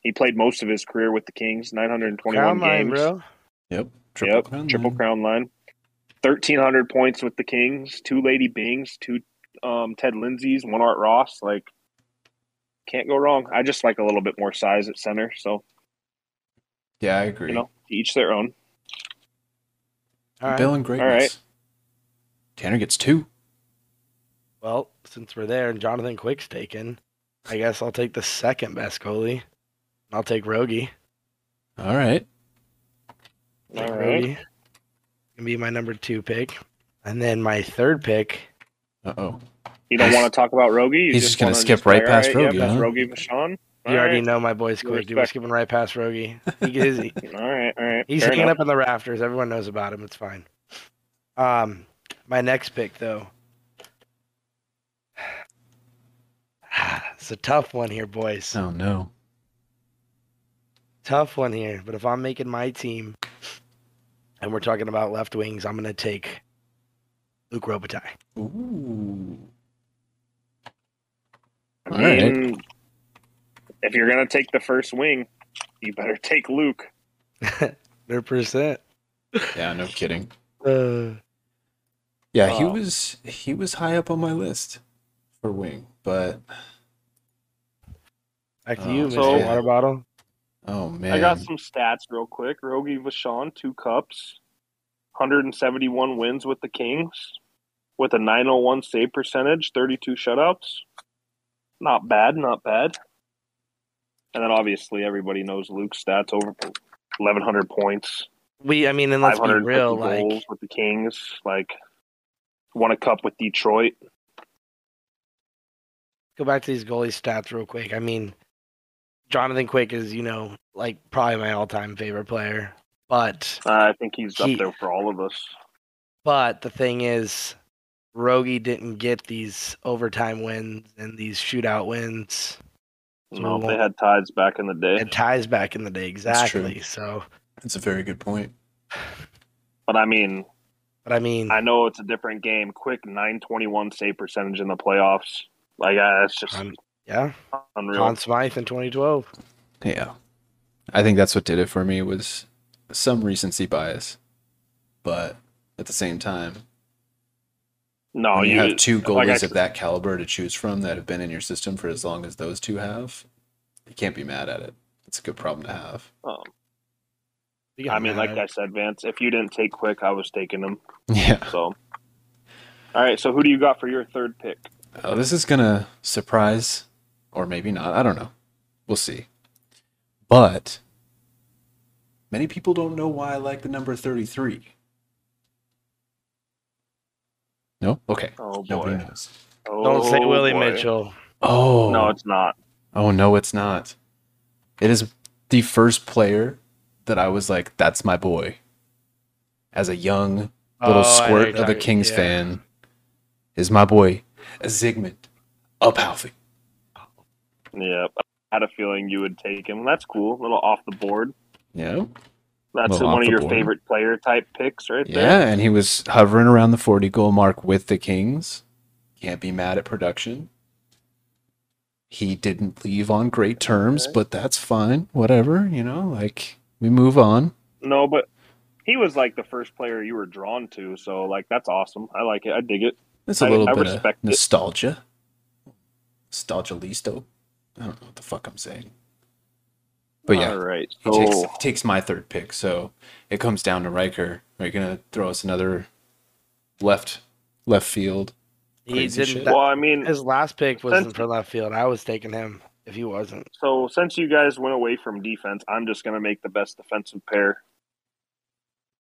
He played most of his career with the Kings, nine hundred twenty-one Crown line, games. bro. Yep. Triple yep, crown triple line. crown line. Thirteen hundred points with the Kings, two Lady Byngs, two um, Ted Lindsays, one Art Ross. Like, can't go wrong. I just like a little bit more size at center, so Yeah, I agree. you know, each their own. All right. Bill and greatness. right. Tanner gets two. Well, since we're there and Jonathan Quick's taken, I guess I'll take the second best goalie. I'll take Rogie. All right. Take All right. Rogie. Can be my number two pick, and then my third pick. Uh oh. You don't want to talk about Rogie? He's just gonna skip be right past "All right, Rogie, Yep, that's huh?" Rogie Vachon. You already Alright. know my boy's You quick. Dude, we're respect- skipping right past Rogie. [laughs] He is. All right, all right. He's Fair hanging enough. up in the rafters. Everyone knows about him. It's fine. Um, my next pick though. [sighs] It's a tough one here, boys. Oh no. Tough one here. But if I'm making my team, and we're talking about left wings, I'm gonna take Luc Robitaille. Ooh. I All right. mean, if you're gonna take the first wing, you better take Luc. [laughs] Hundred percent. Yeah, no kidding. Uh, Yeah, he Oh. was he was high up on my list for wing, but back to Oh, you, Mr. so- Water Bottle. Oh man. I got some stats real quick. Rogie Vachon, two cups, 171 wins with the Kings, with a 901 save percentage, 32 shutouts. Not bad, not bad. And then obviously everybody knows Luc's stats over 1,100 points, We, I mean, and let's be 550 real. goals Like, with the Kings. Like won a cup with Detroit. go back to these goalie stats real quick. I mean, Jonathan Quick is, you know, like probably my all-time favorite player. But, Uh, I think he's He- up there for all of us. but the thing is, Rogie didn't get these overtime wins and these shootout wins. So No, they had ties back in the day. And ties back in the day, That's exactly. So, That's a very good point. But I mean, but I mean, I know it's a different game. Quick 921 save percentage in the playoffs. Like uh, that's just Um, yeah, unreal. Conn Smythe in 2012. Yeah. I think that's what did it for me was some recency bias. But at the same time, no, you, you have two Oh, like I goalies of that caliber to choose from that have been in your system for as long as those two have, you can't be mad at it. It's a good problem to have. um, You I mean, mad like I said, Vance, if you didn't take Quick, I was taking him. [laughs] Yeah. So, all right. So who do you got for your third pick? Oh, this is gonna surprise, or maybe not. I don't know. We'll see. But many people don't know why I like the number thirty-three. No. Okay. Oh boy. knows. Don't say Oh, Willie boy. Mitchell. Oh No, it's not. Oh no, it's not. It is the first player that I was like, "That's my boy." As a young little Oh, squirt of a Kings yeah. fan, is my boy, Zigmund Palffy. Yeah, I had a feeling you would take him. That's cool. A little off the board. Yeah, That's one of your board. favorite player type picks, right there. yeah, and he was hovering around the forty goal mark with the Kings. Can't be mad at production. He didn't leave on great terms, Okay. but that's fine. Whatever, you know, like we move on. No, but he was like the first player you were drawn to. So like that's awesome. I like it. I dig it. It's a little I bit of respect it. nostalgia. Nostalgia listo. I don't know what the fuck I'm saying. But yeah, All right. he So takes he takes my third pick. So it comes down to Ryker. Are you gonna throw us another left left field? He didn't. shit. that- well, I mean, his last pick wasn't Since- for left field. I was taking him if he wasn't. so since you guys went away from defense, I'm just gonna make the best defensive pair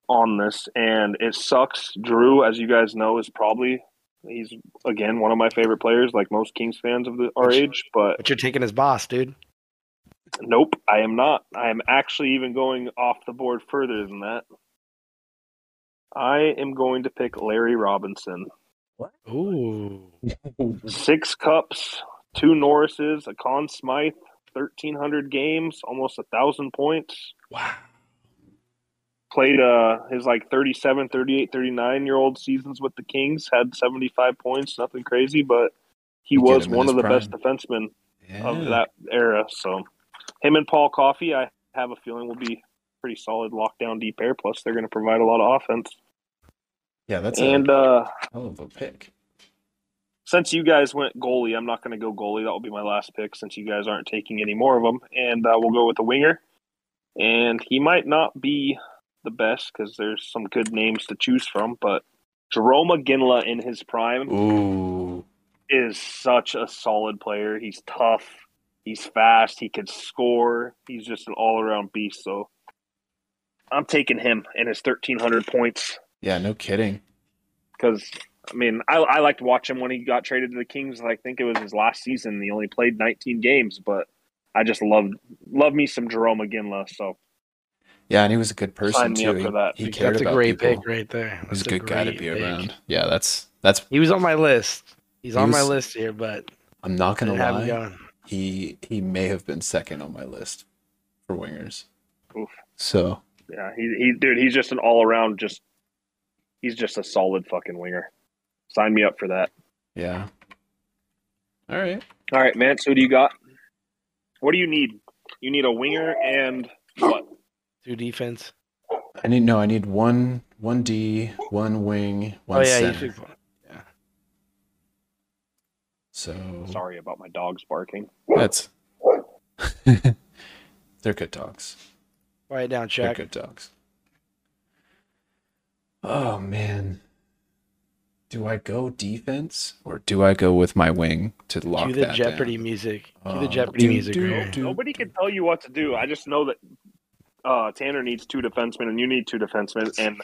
on this, and it sucks. Drew, as you guys know, is probably he's again one of my favorite players, like most Kings fans of the, our Which- age. But But you're taking his boss, dude. nope, I am not. I am actually even going off the board further than that. I am going to pick Larry Robinson. What? Ooh. [laughs] Six cups, two Norrises, a Conn Smythe, 1,300 games, almost a 1,000 points. Wow. Played uh, his like 37, 38, 39 year old seasons with the Kings, had 75 points, nothing crazy, but he get was one of the prime. best defensemen of that era. So him and Paul Coffey, I have a feeling will be pretty solid lockdown deep air. Plus, they're going to provide a lot of offense. Yeah, that's and a uh, hell of a pick. since you guys went goalie, I'm not going to go goalie. That will be my last pick since you guys aren't taking any more of them. And uh, we'll go with the winger. And he might not be the best because there's some good names to choose from, but Jarome Iginla in his prime Ooh. is such a solid player. He's tough. He's fast. He can score. He's just an all around beast. So I'm taking him and his 1,300 points Yeah, no kidding. because, I mean, I, I liked watching him when he got traded to the Kings. I think it was his last season. He only played 19 games, but I just love love me some Jarome Iginla. So Yeah, and he was a good person Sign me too. up for that. He, he cared That's a about great people. pick right there. He's a good guy to great be pick. around. Yeah, that's that's. He was on my list. He's He on my was- list here, but I'm not gonna didn't have him lie. going. He he may have been second on my list for wingers. Oof. So yeah, he he dude, he's just an all around just he's just a solid fucking winger. Sign me up for that. yeah. All right. All right, man. So who do you got? What do you need? You need a winger and what? Two defense. I need no. I need one one D, one wing, one oh yeah, you center. took- So Sorry about my dogs barking. that's [laughs] they're good dogs. Write it down, They're good dogs. Oh man. Do I go defense or do I go with my wing to lock Cue the that Jeopardy down? music. Cue Oh, the um, Jeopardy do, music. do, right here. do. Nobody can tell you what to do. I just know that uh, Tanner needs two defensemen and you need two defensemen. And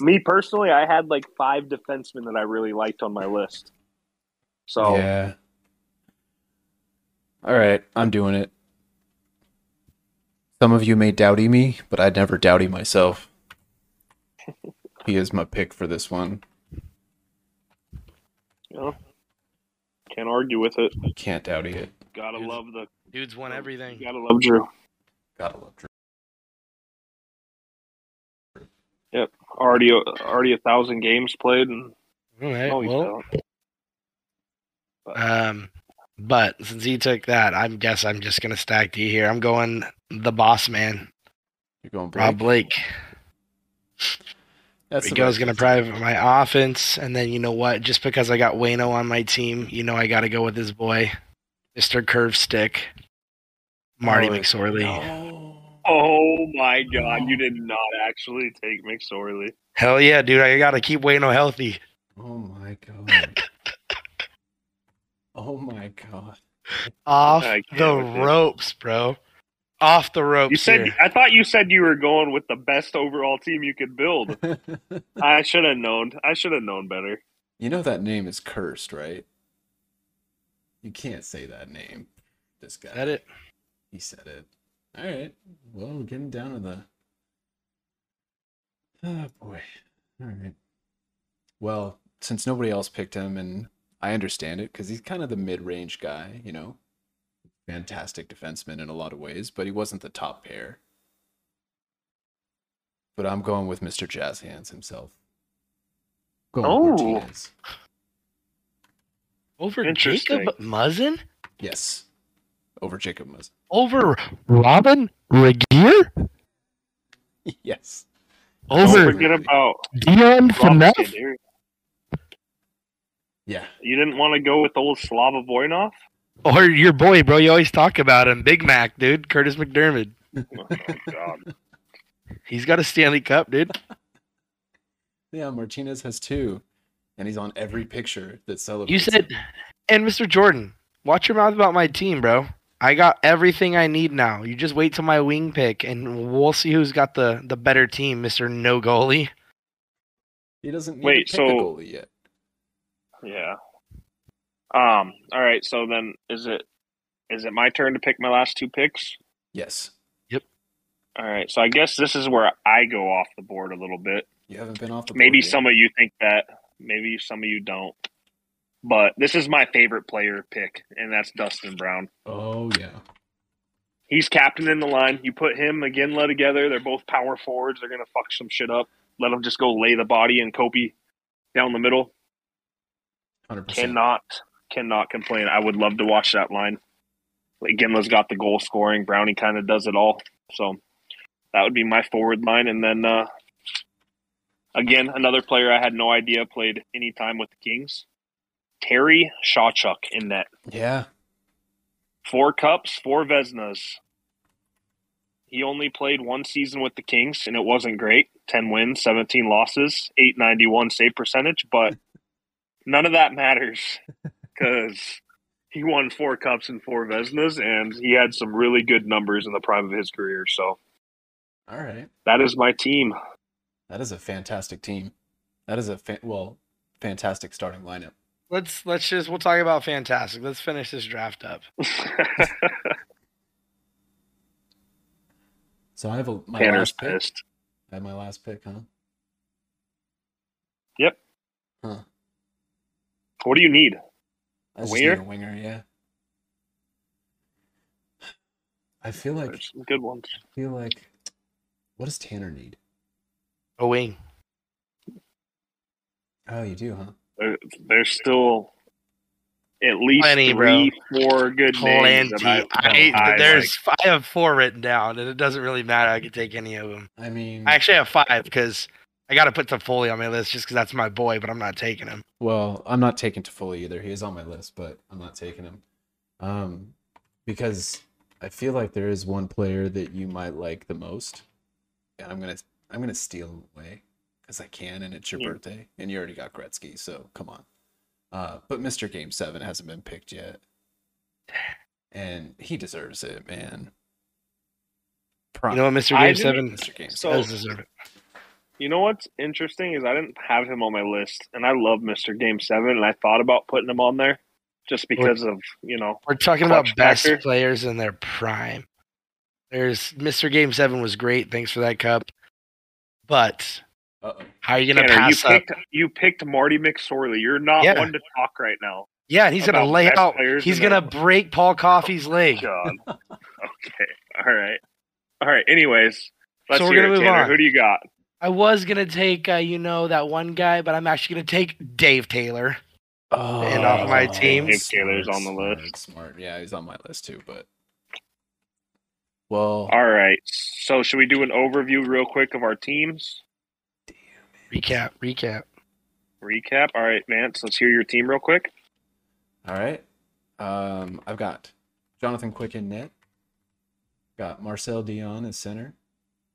me personally, I had like five defensemen that I really liked on my list. So Yeah. All right, I'm doing it. Some of you may doubty me, but I'd never doubty myself. [laughs] he is my pick for this one. you know, can't argue with it. Can't doubty it. Gotta Dude. love the Dude's won everything. gotta love Drew. Gotta love Drew. Already already a thousand games played and All right. no, Well, not. um, but since he took that, I guess I'm just gonna stack D here. I'm going the boss man, You're going Rob Blake. Blake. That's the Rico's right gonna pick. private my offense, and then you know what? Just because I got Wayno on my team, you know I got to go with his boy, Mister Curve Stick, Marty Oh, McSorley. Oh. Oh my god, you did not actually take McSorley. Hell yeah, dude! I got to keep Wayno healthy. Oh my god. [laughs] oh my god. Off I can't the with it. ropes, bro. Off the ropes. You said here. I thought you said you were going with the best overall team you could build. [laughs] I should have known. I should have known better. you know that name is cursed, right? You can't say that name. This guy. Said it. He said it. All right. Well, we're getting down to the. Oh boy. All right. Well, since nobody else picked him, and I understand it because he's kind of the mid-range guy, you know, fantastic defenseman in a lot of ways, but he wasn't the top pair. But I'm going with Mr. Jazz Hands himself. Going Oh. Martinez. Over Jacob Muzzin? Yes. Over Jacob Muzzin. Over Robyn Regehr? [laughs] yes. Don't Over forget about Dion Rob Phaneuf? Yeah. You didn't want to go with old Slava Voinov? Or your boy, bro. You always talk about him. Big Mac, dude. Kurtis MacDermid. Oh, God. [laughs] He's got a Stanley Cup, dude. [laughs] Yeah, Martinez has two, and he's on every picture that celebrates. You said, it. and Mr. Jordan, watch your mouth about my team, bro. I got everything I need now. You just wait till my wing pick, and we'll see who's got the, the better team, Mr. No Goalie. he doesn't need Wait, to pick a so- goalie yet. Yeah. Um. All right. So then, is it is it my turn to pick my last two picks? Yes, Yep. All right. So I guess this is where I go off the board a little bit. you haven't been off the. Maybe board yet. some of you think that. Maybe some of you don't. But this is my favorite player pick, and that's Dustin Brown. Oh yeah, He's captain in the line. You put him again, let together. They're both power forwards. They're gonna fuck some shit up. Let them just go lay the body and Kopi down the middle. hundred percent. Cannot, cannot complain. I would love to watch that line. Like Iginla's got the goal scoring. Brownie kind of does it all. So that would be my forward line. And then uh, again, another player I had no idea played any time with the Kings. Terry Sawchuk in net. Yeah, Four cups, four Vezinas. He only played one season with the Kings, and it wasn't great. 10 wins, 17 losses, 891 save percentage, but [laughs] none of that matters because he won four cups and four Vezinas, and he had some really good numbers in the prime of his career. So all right. that is my team. That is a fantastic team. That is a fa- well, fantastic starting lineup. Let's let's just we'll talk about fantastic. Let's finish this draft up. [laughs] So I have a, my Tanner's last pick. pissed. I have my last pick, huh? Yep. Huh. What do you need? I just winger? need a winger, yeah. I feel like There's some good ones. I feel like what does Tanner need? A wing. Oh, you do, huh? There, there's still at least Plenty, three, four good names. Plenty. that I, I there's I have four written down, and it doesn't really matter. I could take any of them. I mean, I actually have five because I got to put Toffoli on my list just because that's my boy, but I'm not taking him. well, I'm not taking Toffoli either. He is on my list, but I'm not taking him. Um, because I feel like there is one player that you might like the most, and I'm gonna I'm gonna steal away because I can, and it's your Yeah. birthday, and you already got Gretzky, so come on. Uh, but Mr. Game Seven hasn't been picked yet, and he deserves it, man. You know what, Mr. Game didn't- Seven Mr. Game So- does deserve it. You know what's interesting is I didn't have him on my list, and I love Mr. Game Seven, and I thought about putting him on there just because of you know We're talking about best factor. players in their prime. There's Mr. Game Seven was great. Thanks for that cup. But Uh oh. how are you gonna Tanner, you pass up? picked you picked Marty McSorley. You're not Yeah. one to talk right now. Yeah, and he's gonna lay out. He's gonna break Paul Coffey's leg. God. okay. All right. All right. Anyways, let's So we're hear gonna it, move Tanner. on. Who do you got? I was gonna take, uh, you know, that one guy, but I'm actually gonna take Dave Taylor. Oh, And off my team. Dave Taylor's on the smart, list. Smart. Yeah, he's on my list too, but well, All right. So should we do an overview real quick of our teams? Recap, recap. Recap. All right, Vance. Let's hear your team real quick. all right. Um, I've got Jonathan Quick in net. Got Marcel Dionne as center.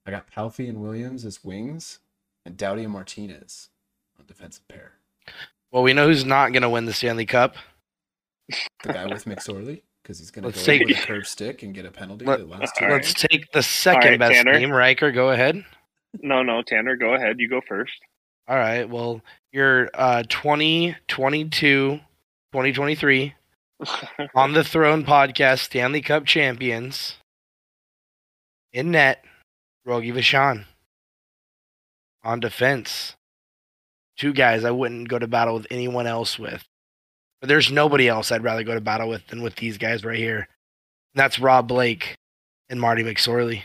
I got Palffy and Williams as wings, and Doughty and Martinez on defensive pair. Well, we know who's not gonna win the Stanley Cup. The guy with McSorley because he's gonna Let's go take- with a [laughs] curve stick and get a penalty. Let, the last two let's take the second All right, best Tanner. team. Ryker, go ahead. No, no, Tanner. Go ahead. You go first. All right. Well, your uh, 2022, 2023 [laughs] on the Throne podcast Stanley Cup champions in net, Rogie Vachon. On defense, two guys I wouldn't go to battle with anyone else with. But there's nobody else I'd rather go to battle with than with these guys right here. And that's Rob Blake and Marty McSorley.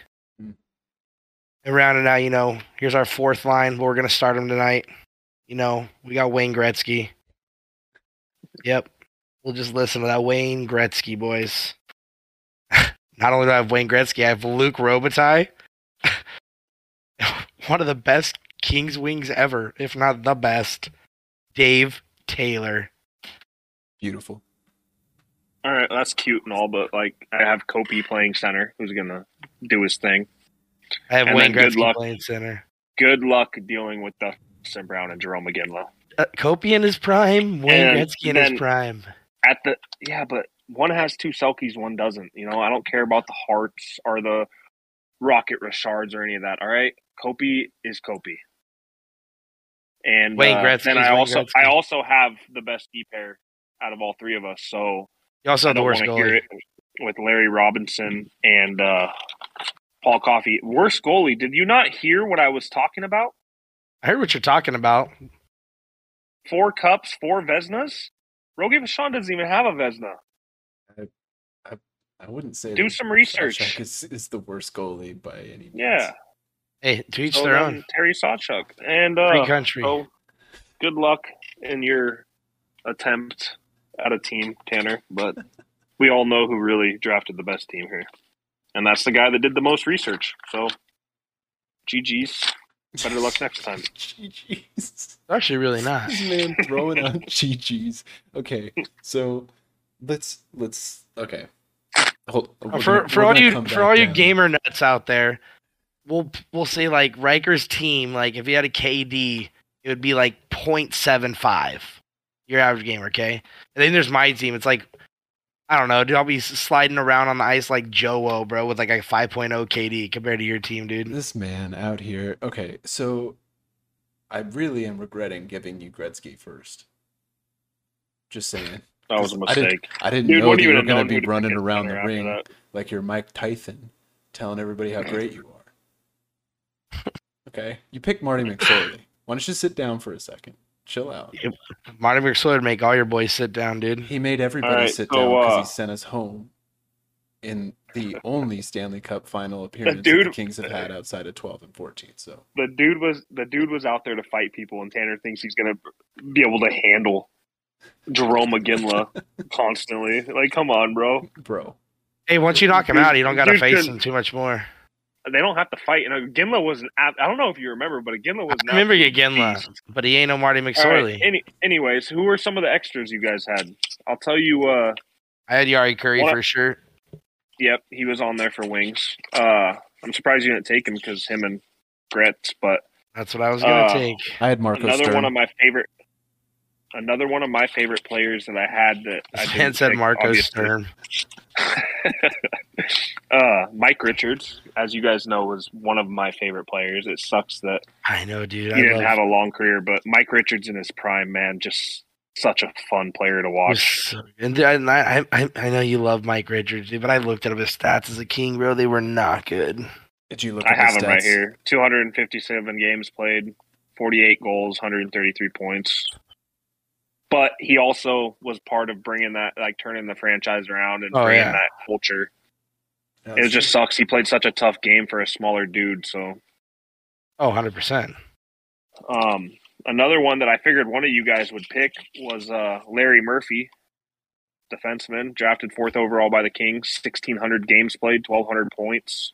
And rounding out, you know, here's our fourth line. We're going to start them tonight. You know, we got Wayne Gretzky. Yep. We'll just listen to that Wayne Gretzky, boys. [laughs] Not only do I have Wayne Gretzky, I have Luc Robitaille. [laughs] One of the best Kings wings ever, if not the best. Dave Taylor. Beautiful. All right, that's cute and all, but like I have Kopi playing center, who's gonna do his thing. I have And Wayne Gretzky luck. playing center. Good luck dealing with Dustin Brown and Jarome Iginla. Uh, Kopi in his prime, Wayne And Gretzky in his prime. At the yeah, but one has two Selkes, one doesn't. You know, I don't care about the Harts or the Rocket Richards or any of that. All right, Kopi is Kopi. And Wayne uh, Gretzky then I Wayne also Gretzky. I also have the best D pair out of all three of us. So You also have the worst hear goalie. it with Larry Robinson and uh, Paul Coffey. Worst goalie. Did you not hear what I was talking about? I heard what you're talking about. Four cups, four Vezinas. Rogie Vachon doesn't even have a Vezina. I I wouldn't say Do that some research. Is, is the worst goalie by any means. Yeah. Hey, to each So their own. Terry Sawchuk. And Free uh, country. so good luck in your attempt at a team, Tanner. But we all know who really drafted the best team here. And that's the guy that did the most research. So GG's. Better luck next time. [laughs] GG's. Actually, really not. This man throwing out [laughs] GG's. Okay, so let's let's okay. Hold, for gonna- for all you for back all you gamer nuts out there, we'll we'll say like Ryker's team, like if he had a KD, it would be like 0.75. Your average gamer, okay? And then there's my team. It's like I don't know, dude. I'll be sliding around on the ice like Joe, bro, with like a 5.0 KD compared to your team, dude. This man out here. Okay, so I really am regretting giving you Gretzky first. Just saying. [laughs] That was a I didn't- mistake. I didn't Dude, know what you you were going to be running around the ring that? like you're Mike Tyson, telling everybody how great you are. [laughs] Okay, you picked Marty McSorley. Why don't you sit down for a second? Chill out. Marty McSorley would make all your boys sit down, dude. He made everybody Alright, sit so, down because uh, he sent us home in the [laughs] only Stanley Cup final appearance that dude- the Kings have had outside of 12 and 14. So The dude was the dude was out there to fight people, and Tanner thinks he's gonna be able to handle Jarome Iginla [laughs] constantly. Like, come on, bro. bro, Hey, once you knock him Dude- out, you don't got to face couldn't- him too much more. They don't have to fight. And Iginla was an. I don't know if you remember, but Iginla was. an I remember absolute Iginla, beast. but he ain't no Marty All right, McSorley. Any, anyways, who were some of the extras you guys had? I'll tell you. uh I had Jari Kurri What- for sure. Yep, he was on there for wings. Uh I'm surprised you didn't take him because him and Gretz, but That's what I was gonna Uh, take. I had Marco another Sturm. one of my favorite. Another one of my favorite players that I had that I [laughs] didn't said pick, Marco obviously. Sturm. [laughs] [laughs] uh, Mike Richards, as you guys know, was one of my favorite players. It sucks that I know, dude. he I didn't love have a long career, but Mike Richards in his prime, man, just such a fun player to watch. so- and and I, I I know you love Mike Richards, dude, but I looked at his stats as a king, bro. They were not good. Did you look I at have the him right here. 257 games played, 48 goals, 133 points. But he also was part of bringing that, like turning the franchise around and Oh, bringing yeah. that culture. Yeah, It that's just sucks. He played such a tough game for a smaller dude. So, Oh, 100 percent. um, another one that I figured one of you guys would pick was uh, Larry Murphy, defenseman, drafted fourth overall by the Kings, 1,600 games played, 1,200 points.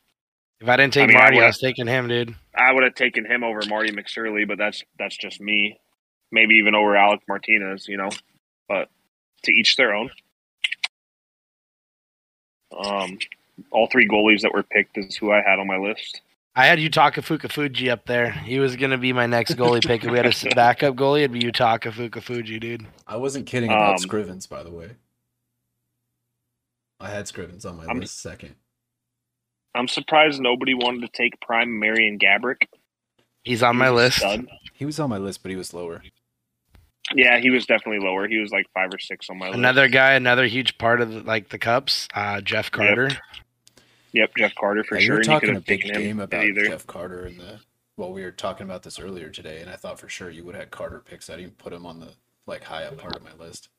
If I didn't take I mean, Marty, I, would've- was taking him, dude. I would have taken him over Marty McSorley, but that's that's just me. Maybe even over Alec Martinez, you know. But to each their own. Um, all three goalies that were picked is who I had on my list. I had Yutaka Fukufuji up there. He was gonna be my next goalie pick. If we had a [laughs] backup goalie, it'd be Yutaka Fukufuji, dude. I wasn't kidding about Um, Scrivens, by the way. I had Scrivens on my I'm- list second. I'm surprised nobody wanted to take prime Marian Gaborik. He's on my He was a list. stud. He was on my list, but he was lower. Yeah, he was definitely lower. He was like five or six on my list. Another list. guy, another huge part of the, like the Cups. Uh, Jeff Carter. Yep, Jeff Carter for Yeah, you sure. you could talking a big game about either. Jeff Carter in the. Well, we were talking about this earlier today, and I thought for sure you would have Carter picks. I didn't put him on the like high up part of my list.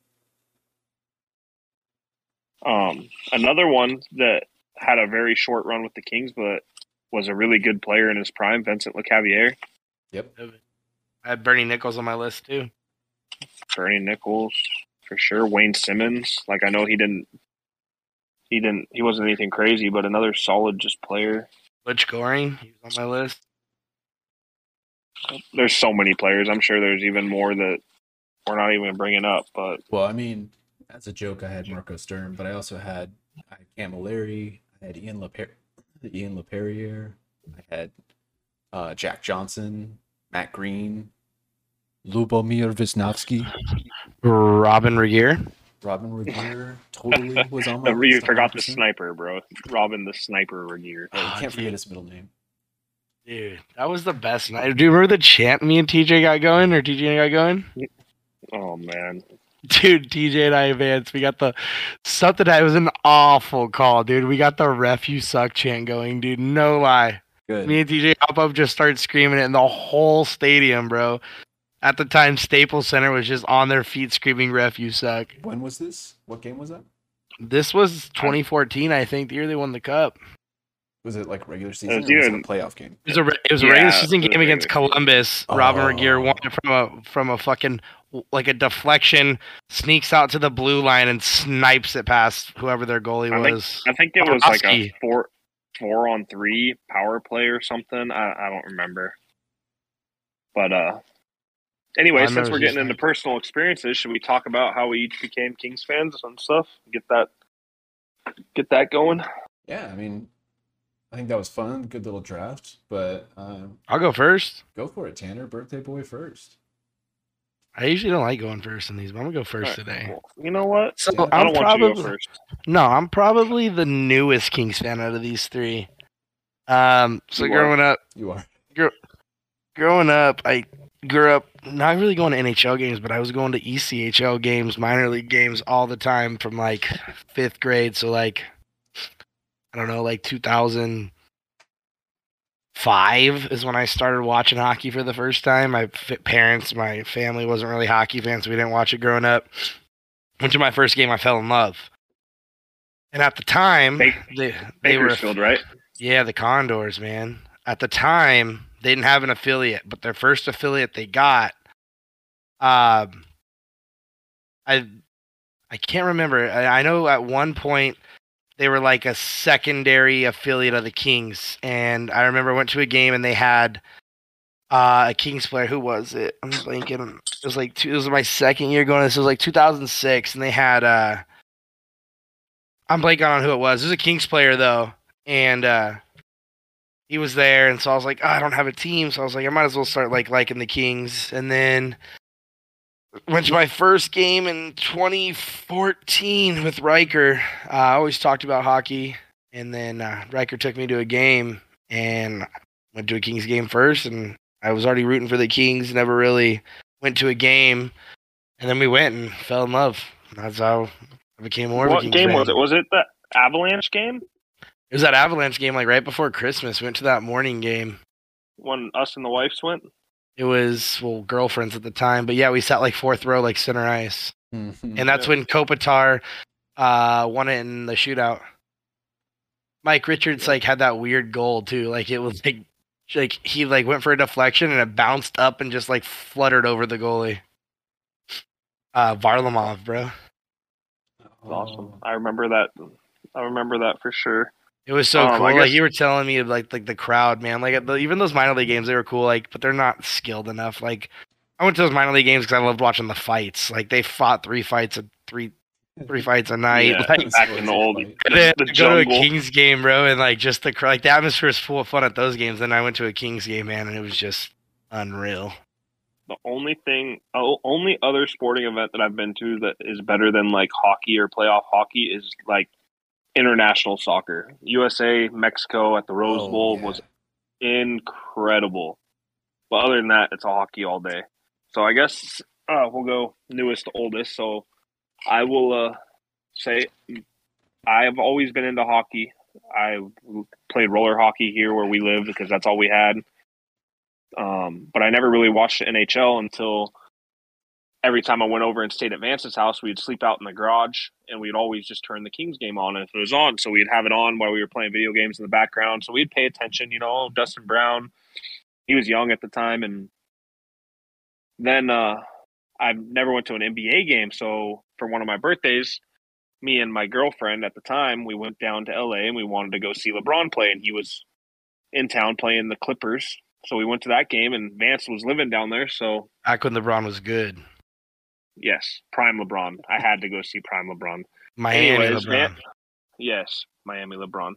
Um, another one that had a very short run with the Kings, but was a really good player in his prime, Vincent Lecavalier, Yep. I had Bernie Nicholls on my list too. Bernie Nicholls for sure, Wayne Simmonds. Like I know he didn't, he didn't, he wasn't anything crazy, but another solid just player. Butch Goring, he was on my list. There's so many players. I'm sure there's even more that we're not even bringing up. But Well, I mean, as a joke, I had Marco Sturm, but I also had I had Cammalleri, I had Ian Leper- Ian Laperrière, I had uh, Jack Johnson, Matt Greene, Lubomir Visnovsky, Robyn Regehr. Robyn Regehr totally was on my [laughs] the, you forgot the sniper, bro. Robyn the sniper Regehr. Oh, you Ah, can't forget his middle name. Dude, that was the best night. Do you remember the chant me and TJ got going or TJ got going? Oh man, Dude, TJ and I advanced. We got the something that was an awful call, dude. We got the ref you suck chant going, dude. No lie. Good. Me and TJ hop up, just start screaming it in the whole stadium, bro. At the time, Staples Center was just on their feet screaming, "Ref, you suck." when was this? What game was that? This was 2014, I think, the year they won the cup. Was it like regular season or was was it a playoff game? It was a it was a Yeah, regular season was game against regular season. Columbus. Robyn Oh. Regehr won it from a from a fucking like a deflection, sneaks out to the blue line and snipes it past whoever their goalie I think- was. I think it was like a four four on three power play or something. I, I don't remember. But uh anyway, I since we're getting into personal experiences, should we talk about how we each became Kings fans and stuff? Get that get that going. Yeah, I mean, I think that was fun. Good little draft, but um, I'll go first. go for it, Tanner. Birthday boy first. I usually don't like going first in these, but I'm gonna go first All right, today. cool. You know what? So Yeah, I I'm don't you to go probably first. no, I'm probably the newest Kings fan out of these three. Um, so You are. growing up, You are. growing up, I grew up not really going to NHL games, but I was going to ECHL games, minor league games all the time from like fifth grade. So like, I don't know, like 2005 is when I started watching hockey for the first time. My parents, my family wasn't really hockey fans. So we didn't watch it growing up. Went to my first game. I fell in love. And at the time, Bak- they, they were Bakersfield, right? yeah, the Condors, man. At the time, they didn't have an affiliate, but their first affiliate they got, um, I, I can't remember. I, I know at one point they were like a secondary affiliate of the Kings, and I remember I went to a game and they had uh, a Kings player. Who was it? I'm blanking. It was like two, it was my second year going. This was like 2006, and they had uh, I'm blanking on who it was. It was a Kings player though, and uh, he was there, and so I was like, oh, I don't have a team, so I was like, I might as well start like liking the Kings, and then went to my first game in 2014 with Ryker. Uh, I always talked about hockey, and then uh, Ryker took me to a game, and went to a Kings game first, and I was already rooting for the Kings. Never really went to a game, and then we went and fell in love. That's how I became more of a What game fan. was it? Was it the Avalanche game? It was that Avalanche game, like right before Christmas. We went to that morning game. When us and the wives went? It was well, girlfriends at the time, but yeah, we sat like fourth row, like center ice, Mhm. and that's Yeah. when Kopitar uh, won it in the shootout. Mike Richards like had that weird goal too, like it was like like he like went for a deflection and it bounced up and just like fluttered over the goalie. Uh, Varlamov, bro. Awesome. I remember that. I remember that for sure. It was so Um, cool. Like you were telling me, like like the crowd, man. Like the, even those minor league games, they were cool. Like, but they're not skilled enough. Like I went to those minor league games because I loved watching the fights. Like they fought three fights a three three fights a night. Yeah, [laughs] Like back in the old [laughs] then the go to a. Kings game, bro, and like just the like the atmosphere is full of fun at those games. Then I went to a Kings game, man, and it was just unreal. the only thing, oh, only other sporting event that I've been to that is better than like hockey or playoff hockey is like international soccer. USA, Mexico at the Rose Oh, Bowl yeah. was incredible. But other than that, it's all hockey all day. So I guess uh, we'll go newest to oldest. So I will uh, say I have always been into hockey. I played roller hockey here where we live because that's all we had. Um, but I never really watched the NHL until every time I went over and stayed at Vance's house, we'd sleep out in the garage and we'd always just turn the Kings game on if it was on. So we'd have it on while we were playing video games in the background. So we'd pay attention, you know, Dustin Brown. He was young at the time and then uh I never went to an NBA game, so for one of my birthdays, me and my girlfriend at the time, we went down to LA and we wanted to go see LeBron play and he was in town playing the Clippers. So we went to that game and Vance was living down there, so Back when LeBron was good, yes, prime LeBron. I had to go see prime LeBron. Miami Anyways, LeBron. man. Yes, Miami LeBron.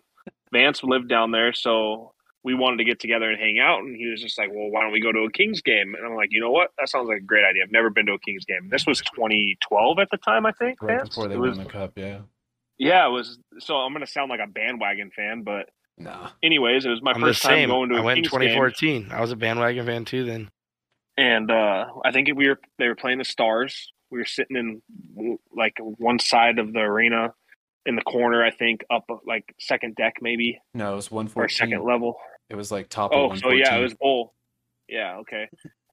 Vance lived down there, so we wanted to get together and hang out. And he was just like, "Well, why don't we go to a Kings game?" And I'm like, "You know what? That sounds like a great idea. I've never been to a Kings game. This was 2012 at the time, I think. right Vance? before they it was, won the cup. Yeah. yeah, it was. So I'm gonna sound like a bandwagon fan, but Nah. anyways, it was my I'm the first time going to a I went in Kings game. 2014. I was a bandwagon fan too then. and uh, I think we were they were playing the Stars. We were sitting in like one side of the arena, in the corner. I think up like second deck maybe No, it was one or second level. It was like top. Oh, of so yeah, it was bowl. Yeah, okay.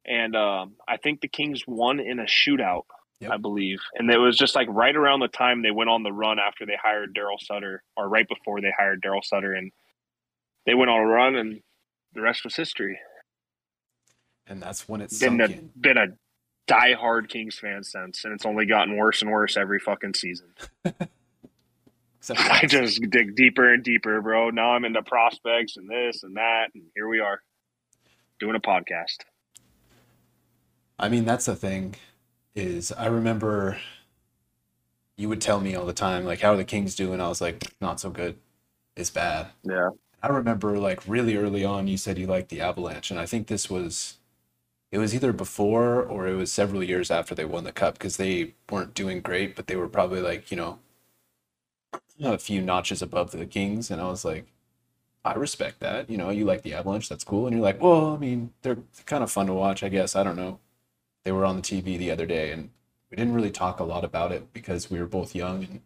And um, I think the Kings won in a shootout, Yep. I believe. And it was just like right around the time they went on the run after they hired Darryl Sutter, or right before they hired Darryl Sutter, and they went on a run, and the rest was history. and that's when it's Been a in. been a diehard Kings fan since, and it's only gotten worse and worse every fucking season. [laughs] [laughs] I just dig deeper and deeper, bro. Now I'm into prospects and this and that, and here we are doing a podcast. I mean, that's the thing. Is I remember you would tell me all the time, like, "How are the Kings doing?" I was like, "Not so good. It's bad." Yeah. I remember like really early on, you said you liked the Avalanche, and I think this was, it was either before or it was several years after they won the cup because they weren't doing great, but they were probably like you know, a few notches above the Kings, and I was like, I respect that. You know, you like the Avalanche, that's cool, and you're like, well, I mean, they're kind of fun to watch, I guess. I don't know. They were on the TV the other day, and we didn't really talk a lot about it because we were both young and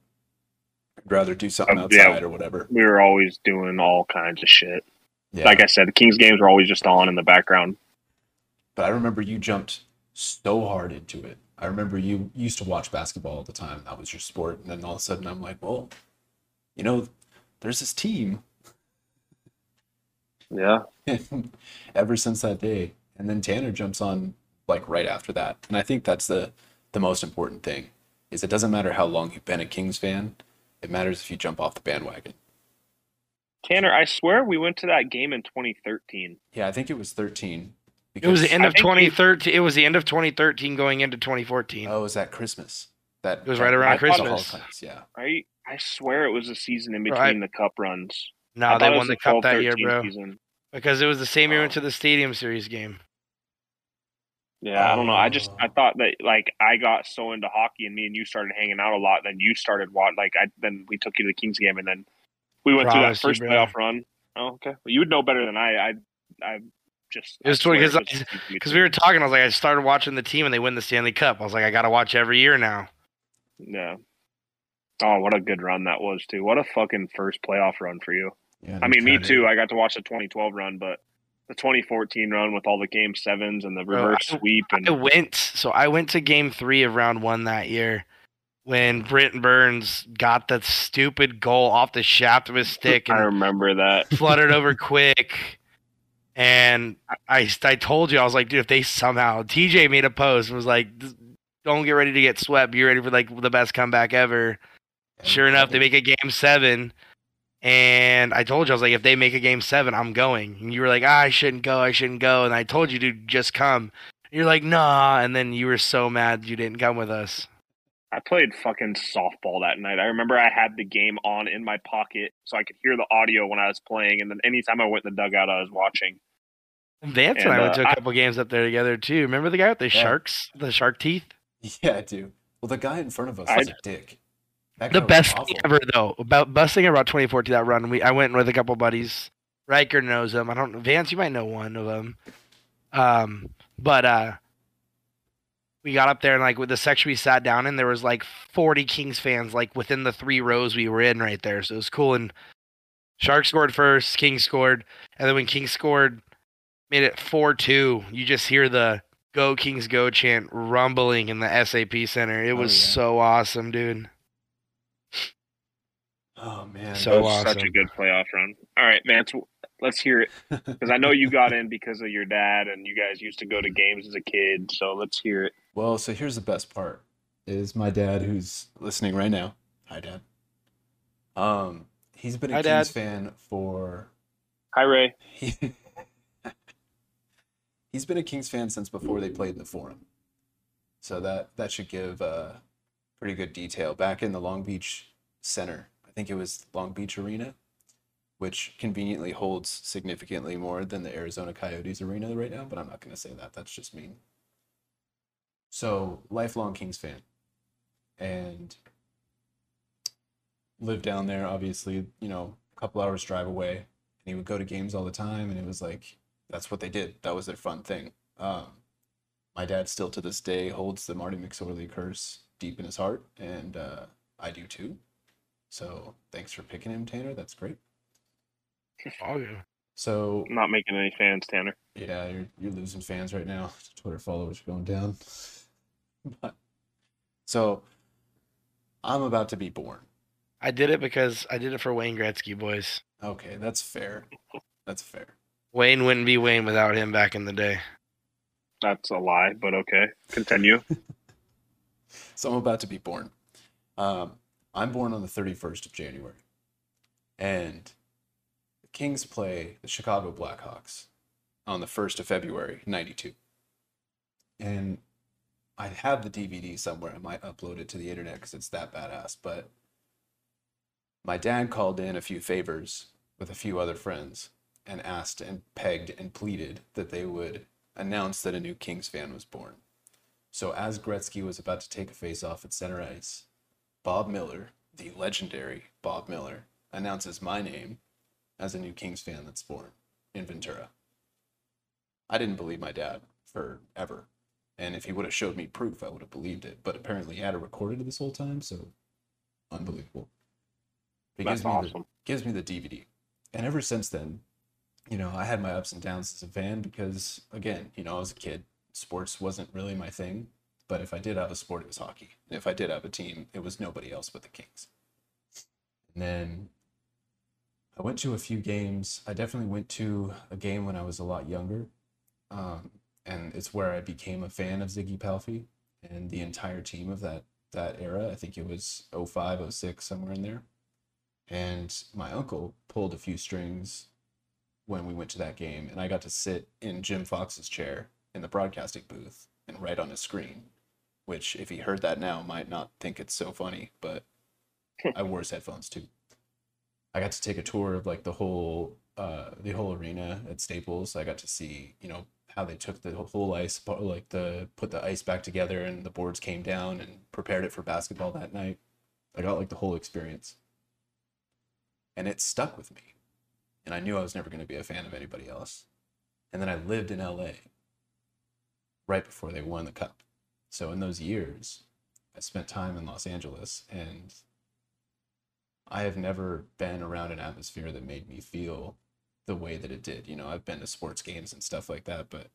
I'd rather do something um, yeah. outside or whatever. We were always doing all kinds of shit. Yeah. Like I said, the Kings games were always just on in the background. But I remember you jumped so hard into it. I remember you used to watch basketball all the time. That was your sport. And then all of a sudden I'm like, well, you know, there's this team Yeah. [laughs] ever since that day. And then Tanner jumps on like right after that. And I think that's the the most important thing is it doesn't matter how long you've been a Kings fan. It matters if you jump off the bandwagon. Tanner, I swear we went to that game in 2013. Yeah, I think it was 13. It was the end I of 2013. It was the end of 2013 going into 2014. Oh, it was that Christmas. That It was right around I Christmas. Holocaust, yeah. I I swear it was a season in Bro, I- between the cup runs. no, they won the cup that year, bro. Season. Because it was the same year we went Oh. to the Stadium Series game. Yeah, I don't know. I just Oh. I thought that like I got so into hockey and me and you started hanging out a lot. Then you started watch like I then we took you to the Kings game and then we went Promise through that first bro. playoff run. Oh, okay. Well, you would know better than I. I I just It was I swear because was I- season Because we were talking, I was like, I started watching the team and they win the Stanley Cup. I was like, I got to watch every year now. yeah. Oh, what a good run that was too. What a fucking first playoff run for you. yeah I mean, me kinda- too. I got to watch the 2012 run, but the 2014 run with all the game sevens and the Bro, reverse I- sweep and I went, so I went to game three of round one that year when Brent Burns got that stupid goal off the shaft of his stick [laughs] I remember that. fluttered over quick. And I, I told you, I was like, dude, if they somehow, TJ made a post and was like, don't get ready to get swept. Be ready for like the best comeback ever. Sure enough, they make a game seven. And I told you, I was like, if they make a game seven, I'm going. And you were like, ah, I shouldn't go. I shouldn't go. And I told you, dude, just come. And you're like, nah. And then you were so mad you didn't come with us. I played fucking softball that night. I remember I had the game on in my pocket so I could hear the audio when I was playing. And then anytime I went in the dugout, I was watching. Vance and, And, I went uh, to a couple games up there together, too. Remember the guy with the Yeah. sharks, the shark teeth? Yeah, I do. Well, the guy in front of us I- was a dick. That The best thing ever, though, about busting about 2014 that run. We I went with a couple buddies. Ryker knows them. I don't know Vance. You might know one of them. Um, but uh, we got up there and like with the section we sat down in, there was like 40 Kings fans like within the three rows we were in right there. So it was cool. And Shark scored first, King scored, and then when King scored, made it four two. You just hear the "Go Kings Go" chant rumbling in the SAP Center. It Oh, was yeah. so awesome, dude. Oh man. So That was such a good playoff run. All right, Vance, let's hear it. Because I know you got in because of your dad and you guys used to go to games as a kid. So let's hear it. Well, so here's the best part: is my dad who's listening right now. Hi, Dad. Um, he's been a Hi, Kings Dad. fan for Hi, Ray. [laughs] he, he's been a Kings fan since before they played in the Forum. So that that should give uh, pretty good detail. Back in the Long Beach Center, I think it was Long Beach Arena, which conveniently holds significantly more than the Arizona Coyotes Arena right now. But I'm not going to say that. That's just mean. So lifelong Kings fan, and lived down there. Obviously, you know, a couple hours drive away and he would go to games all the time and it was like that's what they did. That was their fun thing. Um, my dad still to this day holds the marty mcsorley curse deep in his heart and uh, i do too. So thanks for picking him tanner. That's great. Oh, yeah. so I'm not making any fans, Tanner. yeah you're, you're losing fans right now. [laughs] Twitter followers are going down. [laughs] But, so i'm about to be born. I did it because I did it for Wayne Gretzky, boys. okay that's fair. That's fair Wayne wouldn't be Wayne without him back in the day. That's a lie, but okay. Continue. [laughs] So I'm about to be born. Um, I'm born on the 31st of January. And the Kings play the Chicago Blackhawks on the 1st of February, 92. And I have the DVD somewhere. I might upload it to the internet because it's that badass. But my dad called in a few favors with a few other friends and asked and pegged and pleaded that they would announce that a new Kings fan was born. So as Gretzky was about to take a face off at center ice, Bob Miller, the legendary Bob Miller, announces my name as a new Kings fan that's born in Ventura. I didn't believe my dad forever. And if he would have showed me proof, I would have believed it. But apparently he had it recorded this whole time, so unbelievable. He That's gives me the- gives me the DVD. And ever since then, you know, I had my ups and downs as a fan because, again, you know, I was a kid. Sports wasn't really my thing. But if I did have a sport, it was hockey. If I did have a team, it was nobody else but the Kings. And then I went to a few games. I definitely went to a game when I was a lot younger. Um, and it's where I became a fan of Ziggy Palffy and the entire team of that that era. I think it was 05, 06, somewhere in there. And my uncle pulled a few strings when we went to that game, and I got to sit in Jim Fox's chair in the broadcasting booth and write on his screen. Which, if he heard that now, might not think it's so funny, but I wore his headphones too. I got to take a tour of like the whole uh, the whole arena at Staples. I got to see, you know, how they took the whole ice, like the put the ice back together, and the boards came down and prepared it for basketball that night. I got like the whole experience, and it stuck with me. And I knew I was never going to be a fan of anybody else. And then I lived in LA right before they won the cup. So in those years, I spent time in Los Angeles, and I have never been around an atmosphere that made me feel the way that it did. You know, I've been to sports games and stuff like that, but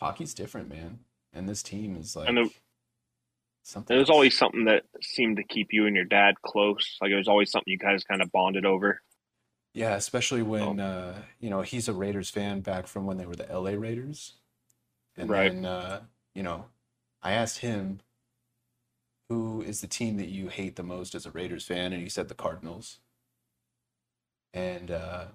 hockey's different, man. And this team is like And it- something. There was else. always something that seemed to keep you and your dad close. Like it was always something you guys kind of bonded over. Yeah, especially when uh, you know he's a Raiders fan back from when they were the LA Raiders, and Right. then uh, you know I asked him who is the team that you hate the most as a Raiders fan, and he said the Cardinals. And uh,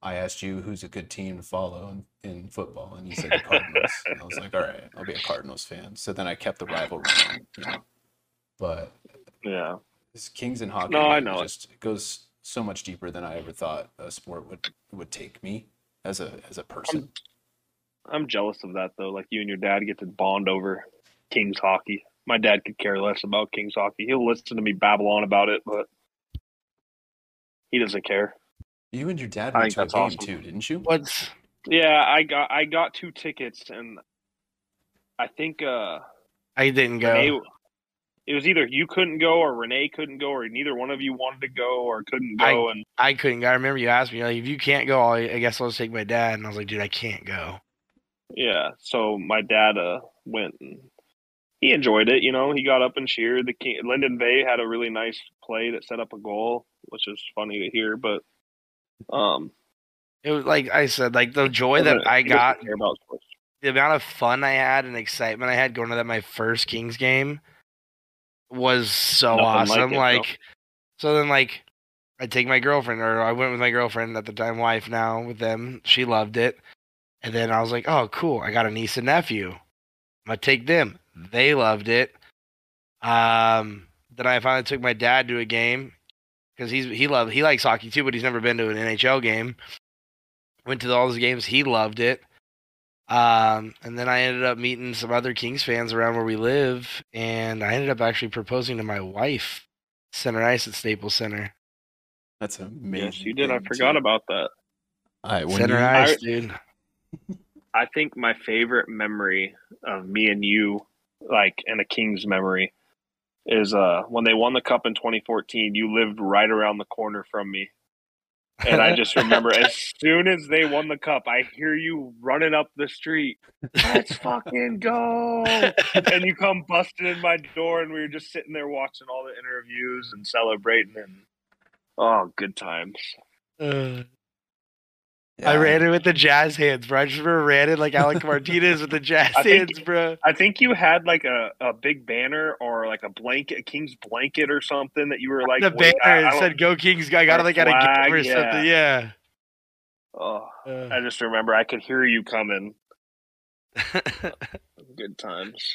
I asked you who's a good team to follow in, in football, and you said the Cardinals. and I was like, all right, I'll be a Cardinals fan. So then I kept the rivalry, on, you know. But Yeah. this Kings and hockey No, I know it. just it goes so much deeper than I ever thought a sport would would take me as a as a person. I'm jealous of that though. Like you and your dad get to bond over Kings hockey. My dad could care less about Kings hockey. He'll listen to me babble on about it, but he doesn't care. You and your dad I went to a game awesome. too, didn't you? What's Yeah, I got I got two tickets and I think uh I didn't go. Renee, it was either you couldn't go or Renee couldn't go or neither one of you wanted to go or couldn't go and I couldn't go. I remember you asked me like, if you can't go, I guess I'll just take my dad. And I was like, dude, I can't go. Yeah, so my dad uh went and he enjoyed it. You know, he got up and cheered. The King, Linden Vey had a really nice play that set up a goal, which is funny to hear. But um, It was like I said, like the joy that I got, the amount of fun I had and excitement I had going to that my first Kings game was so Nothing like awesome. it, bro. Like, so then like I take my girlfriend, or I went with my girlfriend at the time, wife now with them. She loved it, and then I was like, oh cool, I got a niece and nephew. I'm gonna take them. They loved it. Um, then I finally took my dad to a game because he's he loved he likes hockey too, but he's never been to an NHL game. Went to all those games. He loved it. Um, and then I ended up meeting some other Kings fans around where we live, and I ended up actually proposing to my wife, center ice at Staples Center. That's amazing. Yes, you did. I forgot too. about that. All right, when center you- ice, I- dude. [laughs] I think my favorite memory of me and you, like, and a Kings memory, is uh when they won the cup in 2014. You lived right around the corner from me, and I [laughs] just remember as soon as they won the cup, I hear you running up the street. Let's fucking go! [laughs] And you come busting in my door, and we were just sitting there watching all the interviews and celebrating, and oh, good times. Uh, Yeah, I ran it with the jazz hands, bro. I just remember ran it like Alec Martinez with the [laughs] jazz I think- hands, bro. I think you had like a, a big banner or like a blanket, a King's blanket or something that you were like the wait, I- banner I said "Go Kings." I got it or like at a flag, game or something. Yeah. Oh, Uh, I just remember I could hear you coming. [laughs] Good times.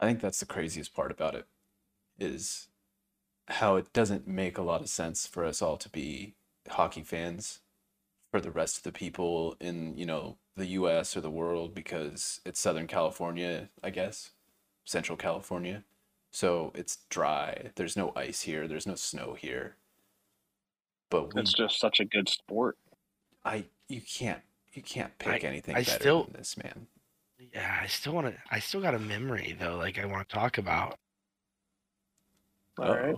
I think that's the craziest part about it is how it doesn't make a lot of sense for us all to be hockey fans for the rest of the people in, you know, the US or the world because it's Southern California, I guess, Central California. So it's dry. There's no ice here, there's no snow here. But we It's just such a good sport. I you can't you can't pick I- anything I better still- than this, man. yeah, I still want to. I still got a memory though. Like I want to talk about. All right.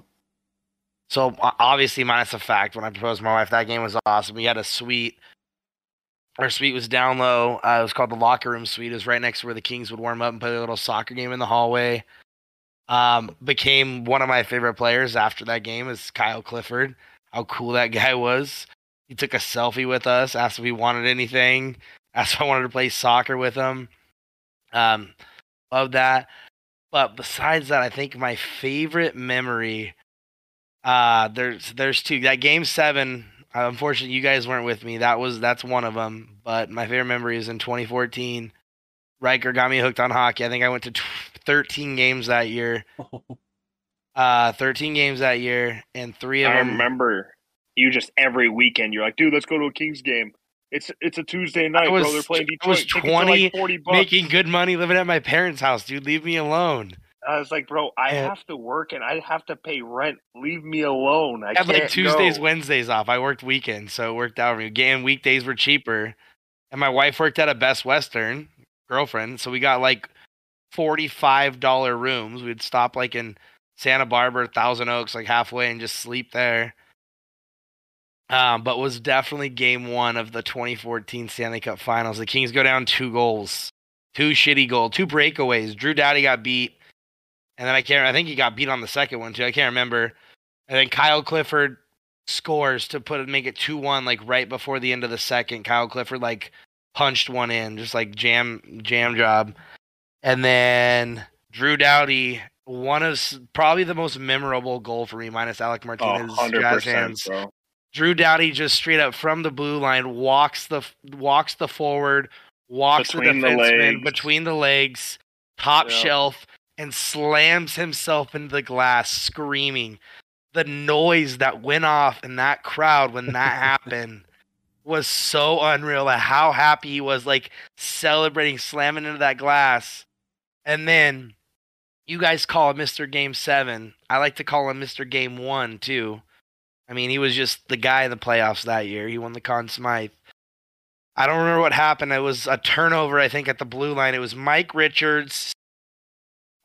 So obviously, minus the fact when I proposed to my wife, that game was awesome. We had a suite Our suite was down low. Uh, it was called the locker room suite. It was right next to where the Kings would warm up and play a little soccer game in the hallway. Um, became one of my favorite players after that game is Kyle Clifford. How cool that [laughs] guy was. He took a selfie with us, asked if we wanted anything, [laughs] asked if I wanted to play soccer with him. Um, love that. But besides that, I think my favorite memory, uh, there's there's two. That game seven, uh, unfortunately, you guys weren't with me. That was that's one of them. But my favorite memory is in 2014. Ryker got me hooked on hockey. I think I went to t- 13 games that year. [laughs] Uh, 13 games that year, and three of I them. remember you just every weekend. You're like, dude, let's go to a Kings game. It's it's a Tuesday night, was- bro. They're playing I Detroit. was Tickets are 20, like forty bucks. making good money living at my parents' house, dude. Leave me alone. I was like, bro, I And- have to work and I have to pay rent. Leave me alone. I I had like Tuesdays, go. Wednesdays off. I worked weekends, so it worked out for me. Again, weekdays were cheaper. And my wife worked at a Best Western, girlfriend, so we got like forty-five dollar rooms. We'd stop like in Santa Barbara, Thousand Oaks, like halfway, and just sleep there. Um, but was definitely game one of the 2014 Stanley Cup Finals. The Kings go down two goals, two shitty goals, two breakaways. Drew Doughty got beat, and then I can't. I think he got beat on the second one too. I can't remember. And then Kyle Clifford scores to put make it two one like right before the end of the second. Kyle Clifford like punched one in, just like jam jam job. And then Drew Doughty, one of probably the most memorable goal for me, minus Alec Oh, Martinez 100 jazz hands. bro. Drew Doughty just straight up from the blue line walks the walks the forward, walks Between the the defenseman legs. between the legs, top Yeah. shelf, and slams himself into the glass, screaming. The noise that went off in that crowd when that [laughs] happened was so unreal. At how happy he was, like celebrating, slamming into that glass, and then you guys call him Mr. Game Seven. I like to call him Mr. Game One too. I mean, he was just the guy in the playoffs that year. He won the Conn Smythe. I don't remember what happened. It was a turnover, I think, at the blue line. It was Mike Richards,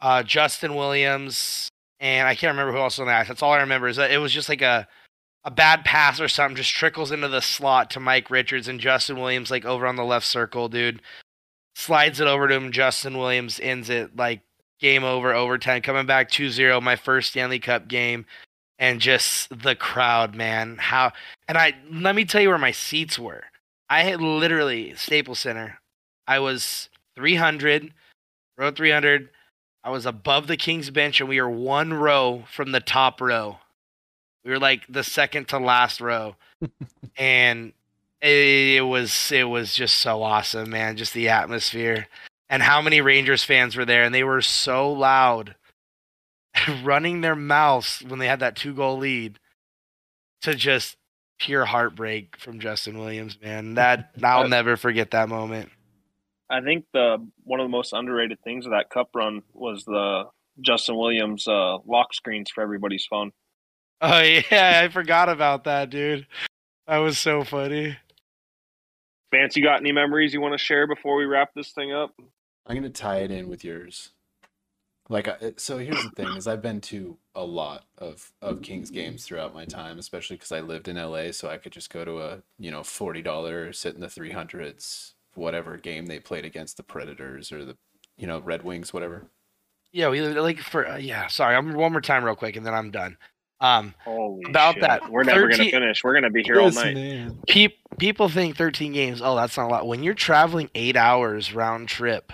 uh, Justin Williams, and I can't remember who else on the ice. That's all I remember. Is that it was just like a a bad pass or something just trickles into the slot to Mike Richards and Justin Williams, like over on the left circle, dude. Slides it over to him. Justin Williams ends it like game over, overtime. Coming back 2 0, my first Stanley Cup game and just the crowd, man. How and I let me tell you where my seats were. I had literally Staples Center. I was 300, row 300. I was above the King's bench, and we were one row from the top row. We were like the second to last row, [laughs] and it, it was it was just so awesome, man. Just the atmosphere and how many Rangers fans were there, and they were so loud [laughs] running their mouths when they had that two goal lead to just pure heartbreak from Justin Williams, man. That [laughs] I'll never forget that moment. I think the one of the most underrated things of that cup run was the Justin Williams uh, lock screens for everybody's phone. Oh [laughs] yeah, I forgot about that, dude. That was so funny. Vance, you got any memories you want to share before we wrap this thing up? I'm gonna tie it in with yours. Like, I, so here's the thing: is I've been to a lot of of Kings games throughout my time, especially because I lived in LA, so I could just go to a you know forty dollar, sit in the three hundreds, whatever game they played against the Predators or the you know Red Wings, whatever. Yeah, we like for uh, yeah. Sorry, I'm one more time real quick, and then I'm done. Um, Holy About shit. that, We're never gonna finish. We're gonna be here all night. man. peop, people think 13 games. Oh, that's not a lot. When you're traveling eight hours round trip,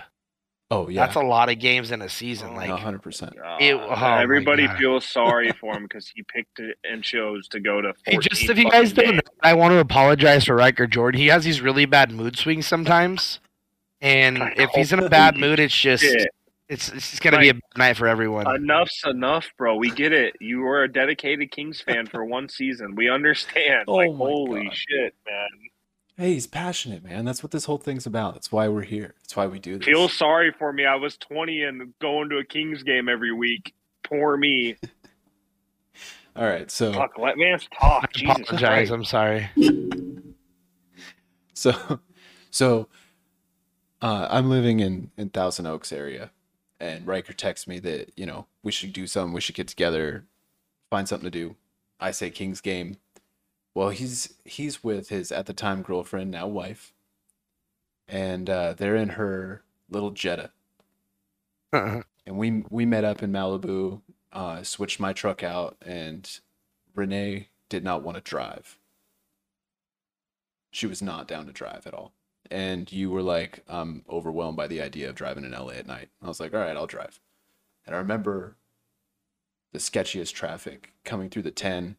Oh yeah, that's a lot of games in a season. Oh, like, hundred percent. Oh Everybody feels [laughs] sorry for him because he picked it and chose to go to. Hey, just if you guys fucking don't know, I want to apologize for Ryker Jordan. He has these really bad mood swings sometimes, and I if he's in a bad mood, it's just Shit. it's it's just gonna be a bad night for everyone. Enough's enough, bro. We get it. You were a dedicated Kings fan for one season. We understand. [laughs] Oh like, holy God. shit, man. Hey, he's passionate, man. That's what this whole thing's about. That's why we're here. That's why we do this. Feel sorry for me. I was 20 and going to a Kings game every week. Poor me. [laughs] All right, so Fuck, let Vance talk. I Jesus apologize. Christ. I'm sorry. [laughs] So, so uh, I'm living in in Thousand Oaks area, and Ryker texts me that you know we should do something. We should get together, find something to do. I say King's game. Well, he's he's with his at the time girlfriend, now wife, and uh, they're in her little Jetta, Uh-huh. and we we met up in Malibu. Uh, switched my truck out, and Renee did not want to drive. She was not down to drive at all. And you were like, I'm overwhelmed by the idea of driving in LA at night. I was like, all right, I'll drive. And I remember the sketchiest traffic coming through the 10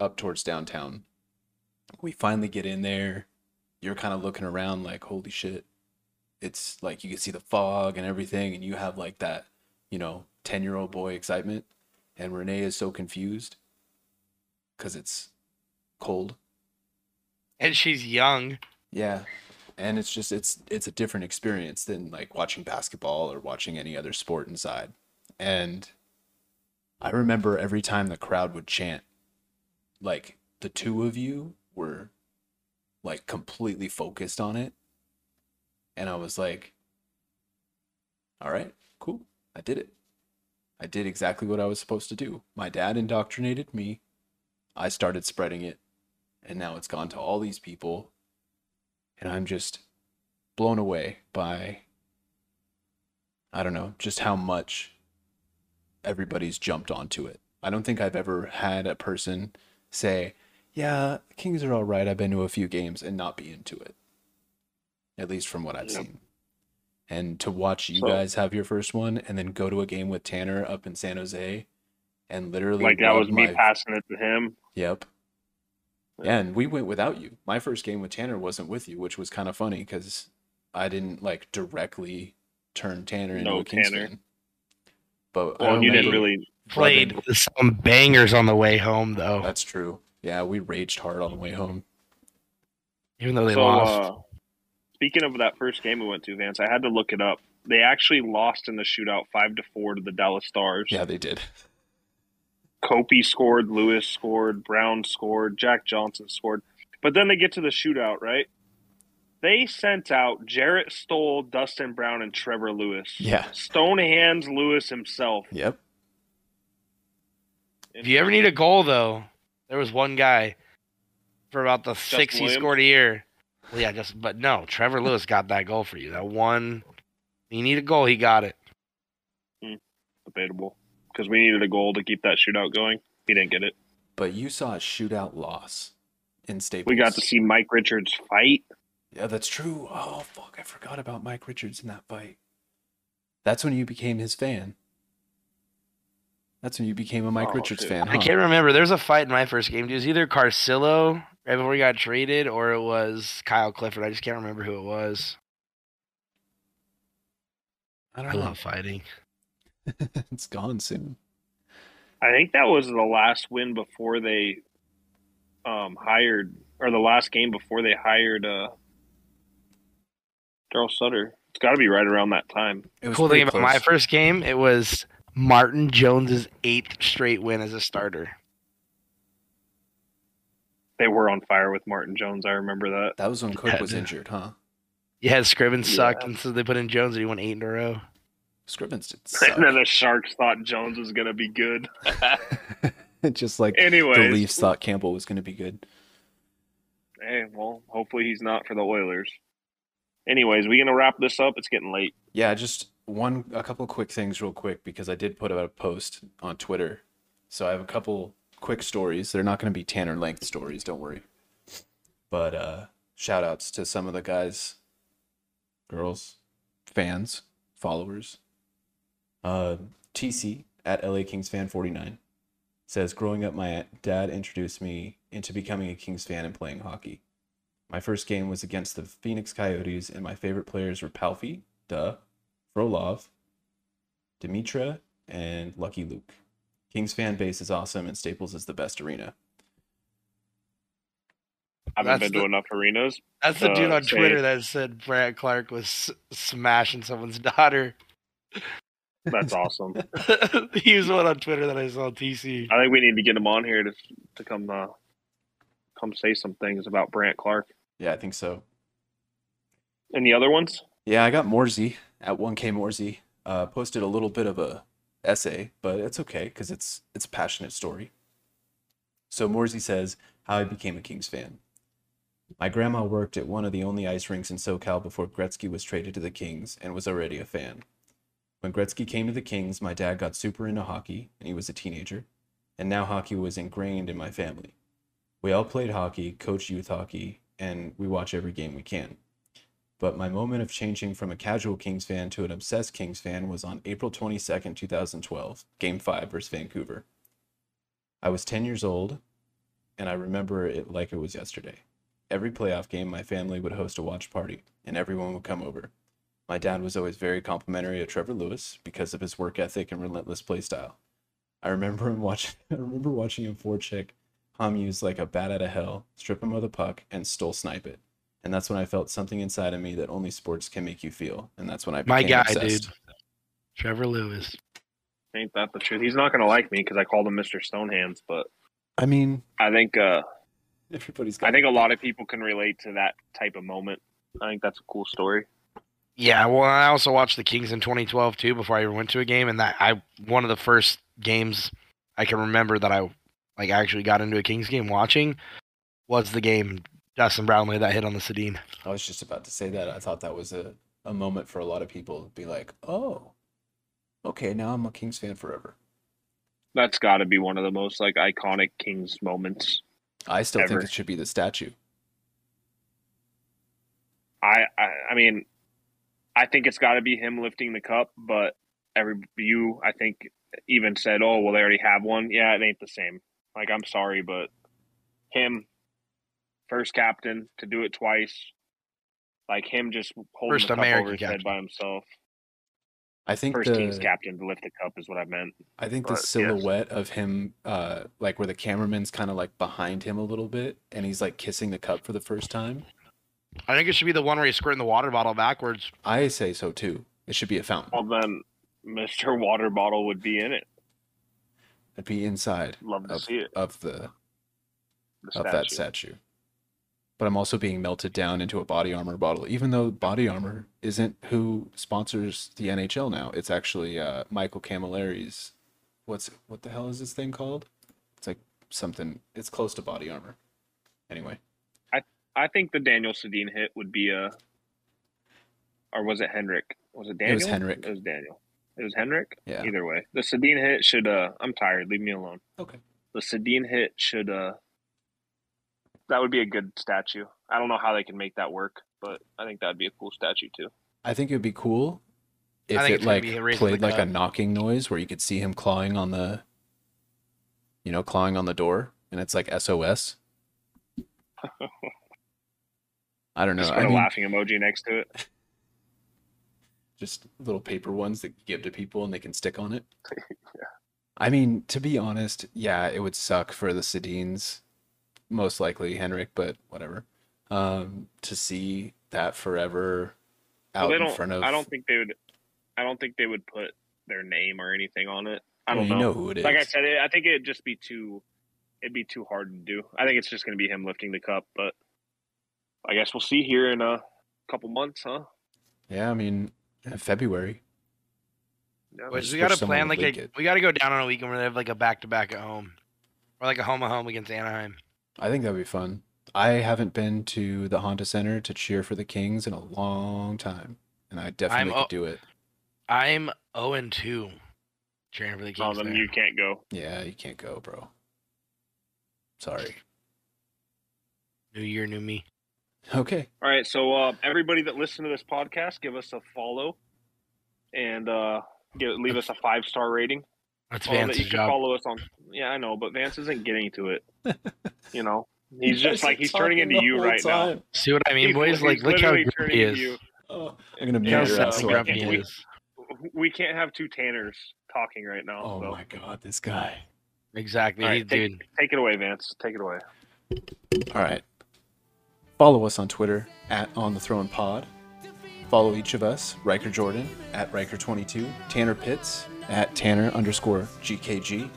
up towards downtown. We finally get in there. You're kind of looking around like, holy shit. It's like you can see the fog and everything, and you have like that, you know, 10 year old boy excitement. And Renee is so confused because it's cold. And she's young. Yeah. And it's just it's it's a different experience than like watching basketball or watching any other sport inside. And I remember every time the crowd would chant, like the two of you were like completely focused on it. And I was like, all right, cool. I did it. I did exactly what I was supposed to do. My dad indoctrinated me. I started spreading it. And now it's gone to all these people. And I'm just blown away by, I don't know, just how much everybody's jumped onto it. I don't think I've ever had a person say, yeah, Kings are all right. I've been to a few games and not be into it. At least from what I've seen. And to watch you So- guys have your first one and then go to a game with Tanner up in San Jose and literally Like that was me my- passing it to him. Yep. Yeah. And we went without you. My first game with Tanner wasn't with you, which was kind of funny because I didn't like directly turn Tanner into No a Kings Tanner. fan. But I Well, you didn't really. Played rubbing- some bangers on the way home though. That's true. Yeah, we raged hard on the way home. even though they So, lost. uh, speaking of that first game we went to, Vance, I had to look it up. They actually lost in the shootout five to four to the Dallas Stars. Yeah, they did. Kopi scored, Lewis scored, Brown scored, Jack Johnson scored. But then they get to the shootout, right? They sent out Jarret Stoll, Dustin Brown, and Trevor Lewis. Yeah. Stone hands Lewis himself. Yep. if you ever need a goal though, there was one guy for about the six he scored a year. Well, yeah, just but no, Trevor Lewis got that goal for you. That one you need a goal, he got it. Hmm. debatable because we needed a goal to keep that shootout going. He didn't get it. But you saw a shootout loss in Staples. We got to see Mike Richards fight. Yeah, that's true. Oh fuck, I forgot about Mike Richards in that fight. That's when you became his fan. That's when you became a Mike Oh, Richards shit. fan, I can't remember. There was a fight in my first game. It was either Carcillo right before he got traded, or it was Kyle Clifford. I just can't remember who it was. I I don't know. love fighting. [laughs] it's gone soon. I think that was the last win before they um, hired, or the last game before they hired uh, Darryl Sutter. It's got to be right around that time. It was Cool thing pretty about my first game, it was Martin Jones's eighth straight win as a starter. They were on fire with Martin Jones. I remember that. That was when Quick Yeah, was injured, huh? Yeah, Scriven sucked, and so they put in Jones, and he won eight in a row. Scrivens did [laughs] suck. And then the Sharks thought Jones was going to be good. [laughs] Just like Anyways, the Leafs thought Campbell was going to be good. hey, well, hopefully he's not for the Oilers. Anyways, we gonna wrap this up. It's getting late. Yeah, just one, a couple quick things, real quick, because I did put out a post on Twitter. So I have a couple quick stories. They're not to be Tanner length stories, don't worry. But uh, shout outs to some of the guys, girls, fans, followers. Uh, TC at LA Kings fan 49 says, Growing up, my dad introduced me into becoming a Kings fan and playing hockey. My first game was against the Phoenix Coyotes, and my favorite players were Palffy, duh, Frolov, Demitra, and Lucky Luc. Kings fan base is awesome, and Staples is the best arena. I haven't That's been to enough arenas. That's the dude on say- Twitter that said Brandt Clarke was smashing someone's [laughs] daughter. That's awesome. [laughs] he was one on Twitter that I saw TC. I think we need to get him on here to to come uh, come say some things about Brandt Clarke Yeah, I think so. and the other ones. Yeah, I got Morsey at 1K Morsey. Uh, posted a little bit of a essay, but it's okay because it's it's a passionate story. So Morsey says how I became a Kings fan. My grandma worked at one of the only ice rinks in SoCal before Gretzky was traded to the Kings and was already a fan. When Gretzky came to the Kings, my dad got super into hockey and he was a teenager, and now hockey was ingrained in my family. We all played hockey, coached youth hockey, and we watch every game we can. But my moment of changing from a casual Kings fan to an obsessed Kings fan was on April 22nd, 2012, Game 5 versus Vancouver. I was 10 years old, and I remember it like it was yesterday. Every playoff game, my family would host a watch party, and everyone would come over. My dad was always very complimentary of Trevor Lewis because of his work ethic and relentless play style. I remember him watching. [laughs] I remember watching him forecheck Hamhuis like a bat out of hell, strip him of the puck, and Stoll snipe it. And that's when I felt something inside of me that only sports can make you feel. And that's when I became My guy, obsessed. dude. Trevor Lewis. Ain't that the truth? He's not gonna like me because I called him Mr. Stonehands, but I mean, I think uh, everybody's got. I think a lot of people can relate to that type of moment. I think that's a cool story. Yeah, well, I also watched the Kings in 2012 too before I ever went to a game, and that I one of the first games I can remember that I like actually got into a Kings game watching was the game Dustin Brownlee that hit on the Sedin. I was just about to say that. I thought that was a, a moment for a lot of people to be like, oh, okay, now I'm a Kings fan forever. That's got to be one of the most like iconic Kings moments. I still Ever. think it should be the statue. I, I, I mean, I think it's got to be him lifting the cup, but every you, I think, even said, "Oh, well, they already have one." Yeah, it ain't the same. Like, I'm sorry, but him, first captain to do it twice, like him just holding First the cup American over his head by himself. I think First the Kings captain to lift the cup is what I meant. I think the but, yes. silhouette of him, uh, like where the cameraman's kind of like behind him a little bit, and he's like kissing the cup for the first time. I think it should be the one where he's squirting the water bottle backwards. I say so too. It should be a fountain. Well, then Mr. Water Bottle would be in it. It'd be inside Love to of, see it. of the The of that statue. statue. But I'm also being melted down into a body armor bottle, even though body armor isn't who sponsors the NHL now. It's actually uh, Michael Cammalleri's. What's what the hell is this thing called? It's like something. It's close to body armor. Anyway, I I think the Daniel Sedin hit would be a, or was it Henrik? Was it Daniel? It was Henrik. It was Daniel. It was Henrik. Yeah. Either way, the Sedin hit should. uh I'm tired. Leave me alone. okay. The Sedin hit should. uh That would be a good statue. I don't know how they can make that work, but I think that'd be a cool statue too. I think it'd be cool if it like be raising the played like a knocking noise where you could see him clawing on the, you know, clawing on the door, and it's like SOS. [laughs] I don't know. Just I put a mean, laughing emoji next to it. Just little paper ones that you give to people and they can stick on it. [laughs] yeah. I mean, to be honest, yeah, it would suck for the Sedins, most likely Henrik, but whatever. Um, to see that forever out they in front of. I don't think they would. I don't think they would put their name or anything on it. I don't you know. know who it is. Like I said, it, I think it'd just be too. It'd be too hard to do. I think it's just going to be him lifting the cup, but I guess we'll see here in a couple months, huh? yeah, I mean, February. Yeah, Which we got to plan like a, it. we got to go down on a weekend where they have like a back to back at home, or like a home at home against Anaheim. I think that'd be fun. I haven't been to the Honda Center to cheer for the Kings in a long time, and I definitely I'm- could do it. I'm 0 and 2 cheering for the Kings. Oh, Kings. then there. you can't go. Yeah, you can't go, bro. Sorry. New year, new me. Okay. All right, so uh, everybody that listened to this podcast, give us a follow, and uh, give, leave us a five star rating. That's Well, Vance's you can job. follow us on. Yeah, I know, but Vance isn't getting to it. [laughs] you know, he's You just like he's turning into you whole right now. See what I mean, He's- boys? Like, he's look how literally grumpy he turning is. you. Oh, I'm gonna Look mute how Yeah, your sad ass sad so and I grumpy can he hear. is. We can't have two Tanners talking right now. Oh so. my god, this guy. Exactly, All he- right, take, dude. take it away, Vance. Take it away. All right. Follow us on Twitter at On the Throne Pod. Follow each of us, Ryker Jordan at Ryker22, Tanner Pitts at Tanner underscore GKG,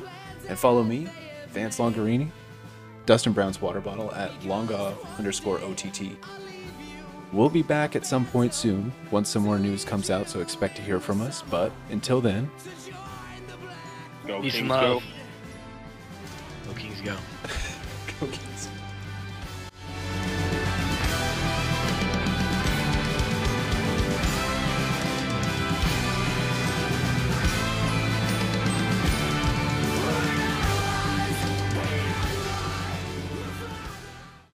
and follow me, Vance Longarini, Dustin Brown's water bottle at Longa underscore OTT. We'll be back at some point soon once some more news comes out, so expect to hear from us. But until then, Go Peace Kings, and go. love. Go Kings, go. [laughs] go Kings.